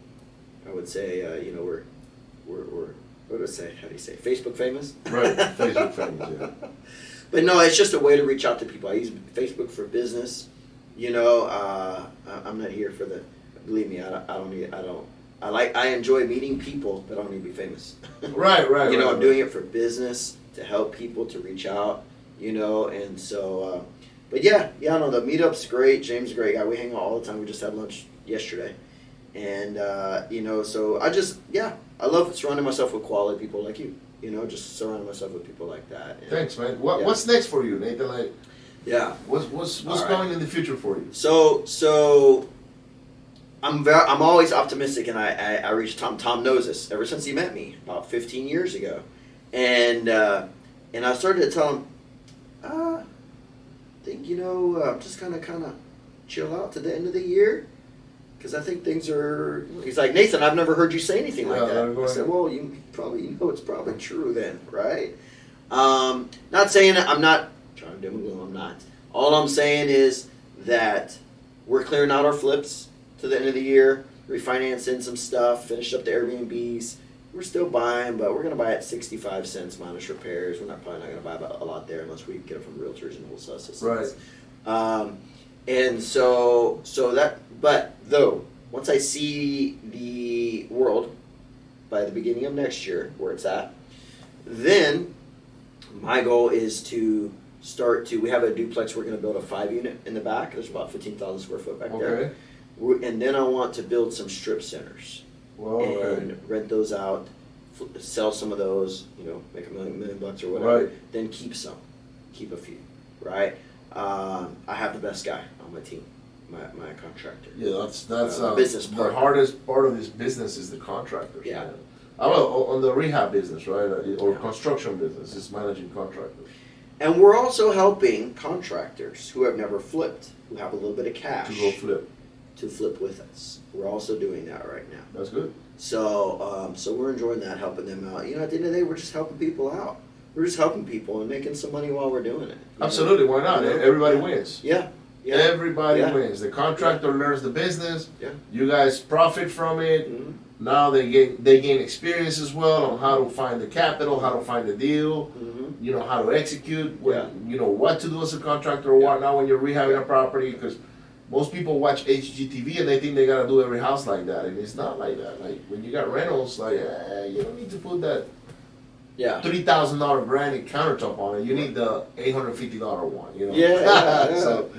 I would say, uh, you know, we're we're, we're what do I say? How do you say? Facebook famous. Right. Facebook famous. Yeah. But no, it's just a way to reach out to people. I use Facebook for business. You know, uh, I- I'm not here for the. Believe me, I don't. I don't need. I don't. I like. I enjoy meeting people, but I don't need to be famous. Right. Right. you know, right, I'm doing it for business to help people to reach out. You know, and so. Uh, but yeah, yeah, no, the meetup's great. James great guy. We hang out all the time. We just had lunch yesterday, and uh, you know, so I just yeah, I love surrounding myself with quality people like you. You know, just surrounding myself with people like that. And, Thanks, man. What, Yeah. What's next for you, Nathan? Like, Yeah. what's what's what's All right. coming in the future for you? So so I'm very I'm always optimistic and I, I, I reached Tom Tom knows this ever since he met me about 15 years ago. And uh, and I started to tell him uh, I think you know uh, just kind of kind of chill out to the end of the year because I think things are he's like Nathan I've never heard you say anything like that. I going- said well you probably you know it's probably true then right um, not saying I'm not trying to doom and gloom. I'm not. All I'm saying is that we're clearing out our flips to the end of the year, refinancing some stuff, finish up the Airbnbs. We're still buying, but we're gonna buy at 65 cents minus repairs. We're not probably not gonna buy a lot there unless we get it from realtors and wholesale assistants. Right. Um, and so, so that, but though, once I see the world by the beginning of next year, where it's at, then my goal is to start to. We have a duplex. We're going to build a five unit in the back. There's about fifteen thousand square foot back there. Okay. We- And then I want to build some strip centers Well, okay. and rent those out, fl- sell some of those. You know, make a million, million bucks or whatever. Right. Then keep some, keep a few. Right. Um, I have the best guy on my team, my, my contractor. Yeah, that's that's Uh, uh, business The partner. hardest part of this business is the contractors. Yeah. man. I well, on the rehab business, right, uh, or Yeah. construction business, is managing contractors. And we're also helping contractors who have never flipped, who have a little bit of cash, To go flip. to flip with us. We're also doing that right now. That's good. So, um, so we're enjoying that, helping them out. You know, at the end of the day, we're just helping people out. We're just helping people and making some money while we're doing it. you know? Absolutely. Why not? You know? Everybody Yeah. wins. Yeah. Yeah. Everybody Yeah. wins. The contractor learns the business. Yeah. You guys profit from it. Mhm. Now they get they gain experience as well on how to find the capital, how to find the deal. Mhm. You know how to execute. When, Yeah. You know what to do as a contractor or what now when you're rehabbing a property because. Most people watch HGTV and they think they gotta do every house like that, and it's not like that. Like when you got rentals, like eh, you don't need to put that Yeah. three thousand dollar granite countertop on it. You need the eight hundred fifty dollar one. You know. Yeah, yeah, yeah. so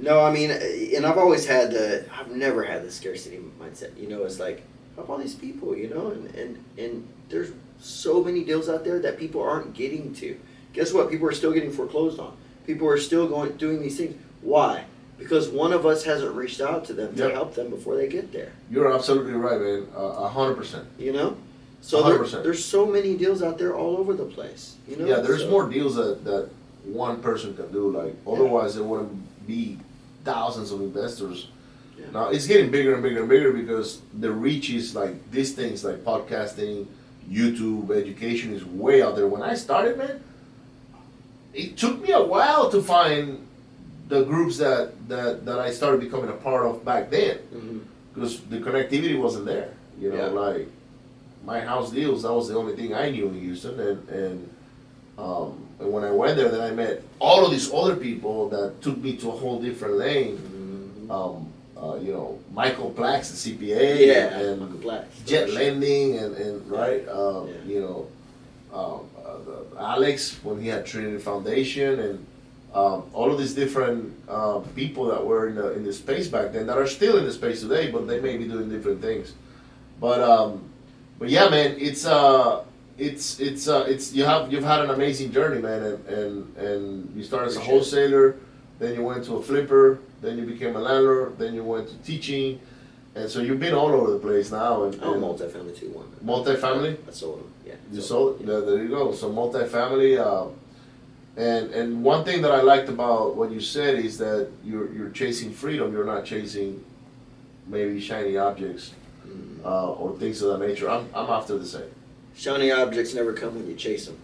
No, I mean, and I've always had the, I've never had the scarcity mindset. You know, it's like, help all these people, you know, and, and, and there's so many deals out there that people aren't getting to. Guess what? People are still getting foreclosed on. People are still going, doing these things. Why? Because one of us hasn't reached out to them to help them before they get there, you're absolutely right, man. Uh, A hundred percent. you know? So there, 100%. there's so many deals out there all over the place, you know? Yeah, there's So- more deals that, that one person can do. Like otherwise, there wouldn't be thousands of investors. Yeah. Now it's getting bigger and bigger and bigger because the reach is like these things like podcasting, YouTube, education is way out there. When I started, man, it took me a while to find the groups that that, that I started becoming a part of back then because the connectivity wasn't there. You know, Yeah. like my house deals. That was the only thing I knew in Houston, and and, um, and when I went there, then I met all of these other people that took me to a whole different lane. Mhm. Um, uh, you know, Michael Black's the CPA, Yeah, and Michael Black. Jet Lending, and and right, um, Yeah. you know, um, uh, the, Alex when he had Trinity Foundation, and um, all of these different uh, people that were in the in the space back then that are still in the space today, but they may be doing different things. But um, but yeah, man, it's uh, it's it's uh, it's you have you've had an amazing journey, man, and and, and you started as a it. wholesaler, then you went to a flipper, then you became a landlord, then you went to teaching, and so you've been all over the place now. And, Oh, and multifamily too. One. multifamily. I sold them. Yeah. You sold it. There, there you go. So multifamily. Uh, and and one thing that I liked about what you said is that you're you're chasing freedom. You're not chasing maybe shiny objects Mm. uh, or things of that nature. I'm I'm after the same. Shiny objects never come when you chase them.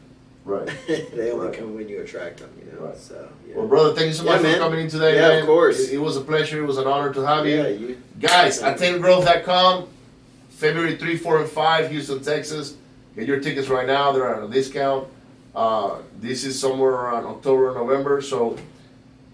Right. they only Right. come when you attract them. You know. Right. So. Yeah. Well, brother, thank you so Yeah, much man. for coming in today, Yeah, man. of course. It, it was a pleasure. It was an honor to have you. yeah. You. Guys, attaingrowth.com, February 3, 4, and 5, Houston, Texas. Get your tickets right now. They're on a discount. Uh, this is somewhere around October, November. So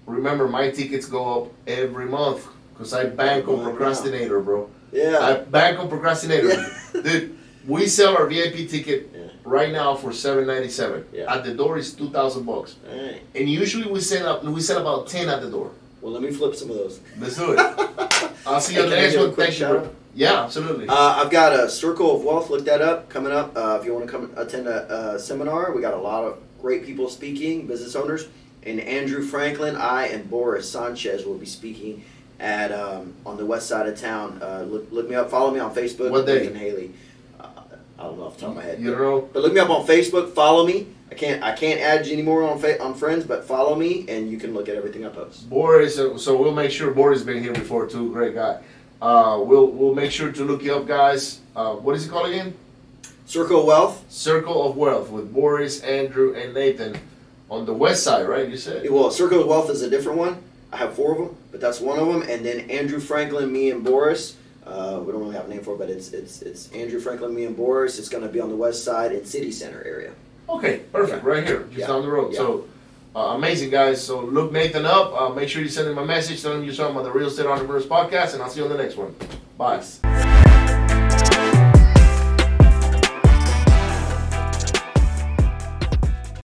remember, my tickets go up every month because I bank on procrastinator, bro. Yeah. I bank on procrastinator. Dude, we sell our VIP ticket. Right now for seven ninety seven. Yeah. At the door is two thousand bucks, right. and usually we send up we sell about ten at the door. Well, let me flip some of those. Let's do it. I'll see you on the next one. Thank you. Yeah, absolutely. Uh, I've got a Circle of Wealth. Look that up. Coming up. Uh, if you want to come attend a, a seminar, we got a lot of great people speaking, business owners, and Andrew Franklin, I, and Boris Sanchez will be speaking at um, on the west side of town. Uh, look, look me up. Follow me on Facebook. What day? Nathan Haley. I don't know off the top of my head. you don't. But look me up on Facebook. Follow me. I can't I can't add you anymore on fa- on friends, but follow me and you can look at everything I post. Boris, uh, so we'll make sure Boris been here before too. Great guy. Uh, we'll we'll make sure to look you up, guys. Uh, what is it called again? Circle of Wealth. Circle of Wealth with Boris, Andrew, and Nathan on the west side, right? You said. Well, Circle of Wealth is a different one. I have four of them, but that's one of them. And then Andrew Franklin, me, and Boris. Uh, we don't really have a name for it, but it's it's it's Andrew Franklin, me, and Boris. It's going to be on the west side in City Center area. Okay, perfect. Right here, just Yeah. down the road. Yeah. So. Uh, amazing guys. So look Nathan up. Uh, make sure you send him a message. Tell him you saw him on the Real Estate Entrepreneurs podcast, and I'll see you on the next one. Bye.